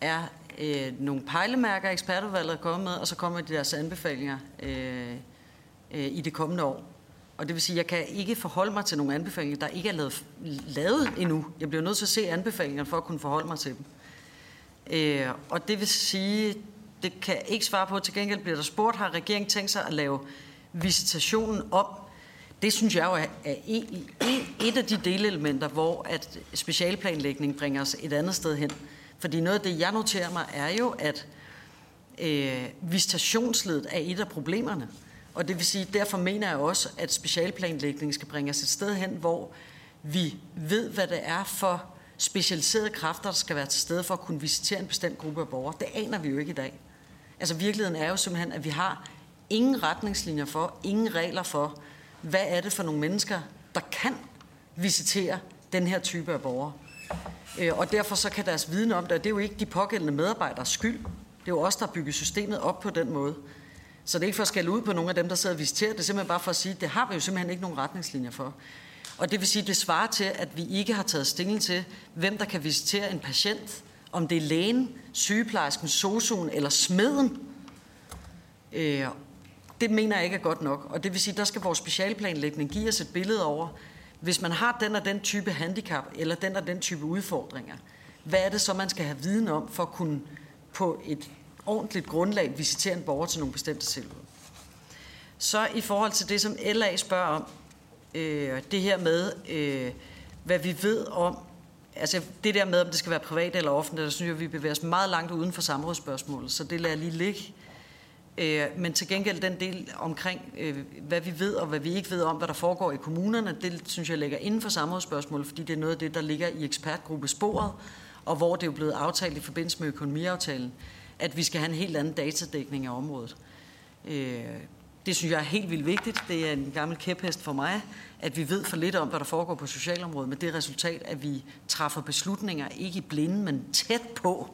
er øh, nogle pejlemærker, ekspertudvalget er kommet med, og så kommer de deres anbefalinger øh, øh, i det kommende år. Og det vil sige, at jeg kan ikke forholde mig til nogle anbefalinger, der ikke er lavet, lavet endnu. Jeg bliver nødt til at se anbefalingerne for at kunne forholde mig til dem. Øh, og det vil sige, det kan jeg ikke svare på. Til gengæld bliver der spurgt, har regeringen tænkt sig at lave visitationen om det synes jeg jo er et af de delelementer, hvor at specialplanlægning bringer os et andet sted hen. Fordi noget af det, jeg noterer mig, er jo, at øh, visitationsledet er et af problemerne. Og det vil sige, derfor mener jeg også, at specialplanlægning skal bringe os et sted hen, hvor vi ved, hvad det er for specialiserede kræfter, der skal være til stede for at kunne visitere en bestemt gruppe af borgere. Det aner vi jo ikke i dag. Altså virkeligheden er jo simpelthen, at vi har ingen retningslinjer for, ingen regler for, hvad er det for nogle mennesker, der kan visitere den her type af borgere. Øh, og derfor så kan deres viden om det, og det er jo ikke de pågældende medarbejderes skyld, det er jo os, der har bygget systemet op på den måde. Så det er ikke for at skælde ud på nogle af dem, der sidder og visiterer. Det er simpelthen bare for at sige, at det har vi jo simpelthen ikke nogen retningslinjer for. Og det vil sige, at det svarer til, at vi ikke har taget stilling til, hvem der kan visitere en patient. Om det er lægen, sygeplejersken, sosuen eller smeden. Øh, det mener jeg ikke er godt nok. Og det vil sige, der skal vores specialplanlægning give os et billede over, hvis man har den og den type handicap, eller den og den type udfordringer, hvad er det så, man skal have viden om, for at kunne på et ordentligt grundlag visitere en borger til nogle bestemte tilbud. Så i forhold til det, som LA spørger om, øh, det her med, øh, hvad vi ved om, altså det der med, om det skal være privat eller offentligt, der synes jeg, vi bevæger os meget langt uden for samrådsspørgsmålet, så det lader jeg lige ligge. Øh, Øh, men til gengæld den del omkring, øh, hvad vi ved og hvad vi ikke ved om, hvad der foregår i kommunerne, det synes jeg ligger inden for samrådsspørgsmålet, fordi det er noget af det, der ligger i ekspertgruppesporet, og hvor det er blevet aftalt i forbindelse med økonomiaftalen, at vi skal have en helt anden datadækning af området. Øh, det synes jeg er helt vildt vigtigt. Det er en gammel kæphest for mig, at vi ved for lidt om, hvad der foregår på socialområdet, med det resultat, at vi træffer beslutninger ikke i blinde, men tæt på.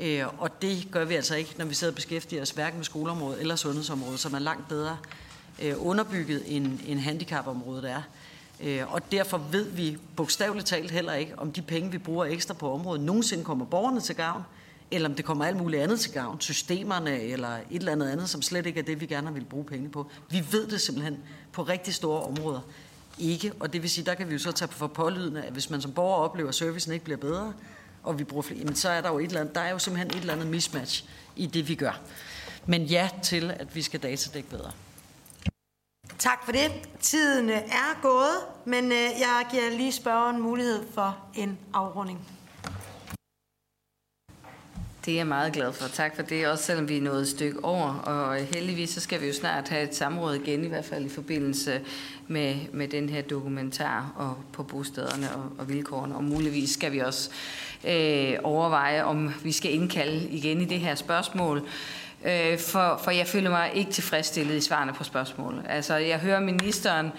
Øh, og det gør vi altså ikke, når vi sidder og beskæftiger os hverken med skoleområdet eller sundhedsområdet, som er langt bedre øh, underbygget, end, end handicapområdet er. Øh, og derfor ved vi bogstaveligt talt heller ikke, om de penge, vi bruger ekstra på området, nogensinde kommer borgerne til gavn, eller om det kommer alt muligt andet til gavn, systemerne eller et eller andet andet, som slet ikke er det, vi gerne vil bruge penge på. Vi ved det simpelthen på rigtig store områder ikke, og det vil sige, der kan vi jo så tage for pålydende, at hvis man som borger oplever, at servicen ikke bliver bedre, og vi bruger flere, jamen så er der jo et eller andet, der er jo simpelthen et eller andet mismatch i det, vi gør. Men ja til, at vi skal datadække bedre. Tak for det. Tiden øh, er gået, men øh, jeg giver lige spørgeren mulighed for en afrunding. Det er jeg meget glad for. Tak for det, også selvom vi er nået et stykke over. Og heldigvis så skal vi jo snart have et samråd igen, i hvert fald i forbindelse med, med den her dokumentar og på bostederne og, og vilkårene. Og muligvis skal vi også øh, overveje, om vi skal indkalde igen i det her spørgsmål. Øh, for, for jeg føler mig ikke tilfredsstillet i svarene på spørgsmål. Altså, jeg hører ministeren øh,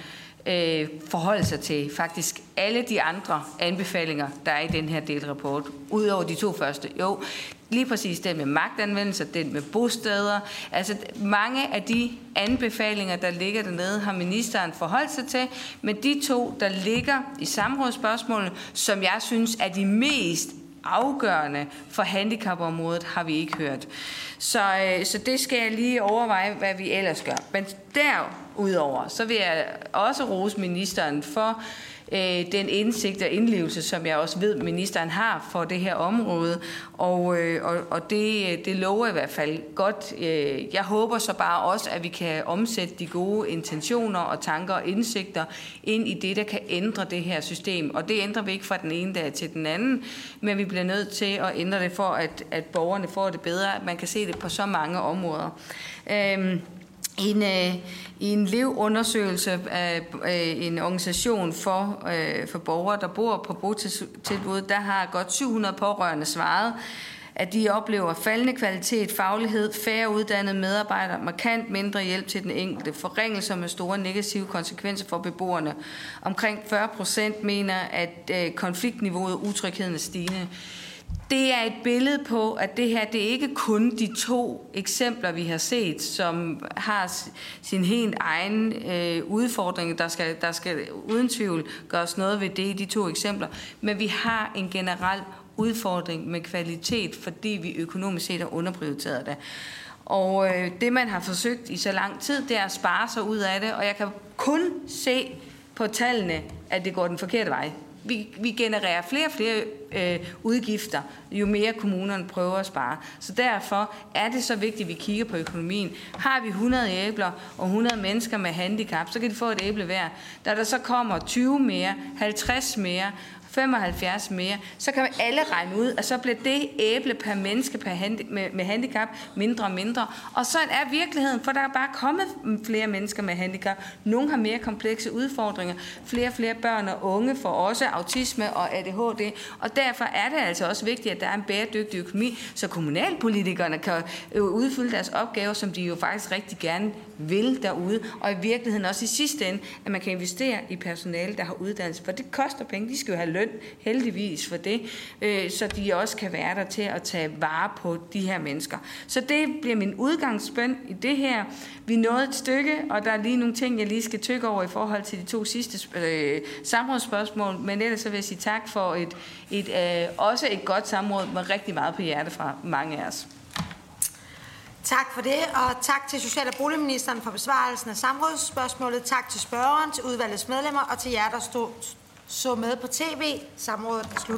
Øh, forholde sig til faktisk alle de andre anbefalinger, der er i den her delrapport, udover de to første. Jo, lige præcis den med magtanvendelse, den med bosteder. Altså mange af de anbefalinger, der ligger dernede, har ministeren forholdt sig til, men de to, der ligger i samrådsspørgsmålet, som jeg synes er de mest afgørende for handicapområdet, har vi ikke hørt. Så, øh, så det skal jeg lige overveje, hvad vi ellers gør. Men der udover. så vil jeg også rose ministeren for øh, den indsigt og indlevelse, som jeg også ved, ministeren har for det her område. Og, øh, og, og det, det lover i hvert fald godt. Øh, jeg håber så bare også, at vi kan omsætte de gode intentioner og tanker og indsigter ind i det, der kan ændre det her system. Og det ændrer vi ikke fra den ene dag til den anden, men vi bliver nødt til at ændre det for, at, at borgerne får det bedre. Man kan se det på så mange områder. Øh, en, øh, i en levundersøgelse af øh, en organisation for, øh, for borgere, der bor på botilbud, der har godt 700 pårørende svaret, at de oplever faldende kvalitet, faglighed, færre uddannede medarbejdere, markant mindre hjælp til den enkelte, forringelser med store negative konsekvenser for beboerne. Omkring 40 procent mener, at øh, konfliktniveauet og utrygheden er stigende det er et billede på, at det her det er ikke kun de to eksempler, vi har set, som har sin helt egen øh, udfordring. Der skal, der skal uden tvivl gøres noget ved det i de to eksempler. Men vi har en generel udfordring med kvalitet, fordi vi økonomisk set har underprioriteret det. Og øh, det, man har forsøgt i så lang tid, det er at spare sig ud af det. Og jeg kan kun se på tallene, at det går den forkerte vej vi, vi genererer flere og flere øh, udgifter, jo mere kommunerne prøver at spare. Så derfor er det så vigtigt, at vi kigger på økonomien. Har vi 100 æbler og 100 mennesker med handicap, så kan de få et æble hver. Da der så kommer 20 mere, 50 mere, 75 mere, så kan alle regne ud, at så bliver det æble per menneske per handi- med, med handicap mindre og mindre. Og sådan er virkeligheden, for der er bare kommet flere mennesker med handicap. Nogle har mere komplekse udfordringer. Flere og flere børn og unge får også autisme og ADHD. Og derfor er det altså også vigtigt, at der er en bæredygtig økonomi, så kommunalpolitikerne kan udfylde deres opgaver, som de jo faktisk rigtig gerne vil derude. Og i virkeligheden også i sidste ende, at man kan investere i personale, der har uddannelse. For det koster penge. De skal jo have løn, heldigvis for det. Øh, så de også kan være der til at tage vare på de her mennesker. Så det bliver min udgangsbøn i det her. Vi nåede et stykke, og der er lige nogle ting, jeg lige skal tykke over i forhold til de to sidste øh, samrådsspørgsmål. Men ellers så vil jeg sige tak for et, et øh, også et godt samråd med rigtig meget på hjerte fra mange af os. Tak for det, og tak til Social- og Boligministeren for besvarelsen af samrådsspørgsmålet. Tak til spørgeren, til udvalgets medlemmer og til jer, der stod, så med på tv. Samrådet er slut.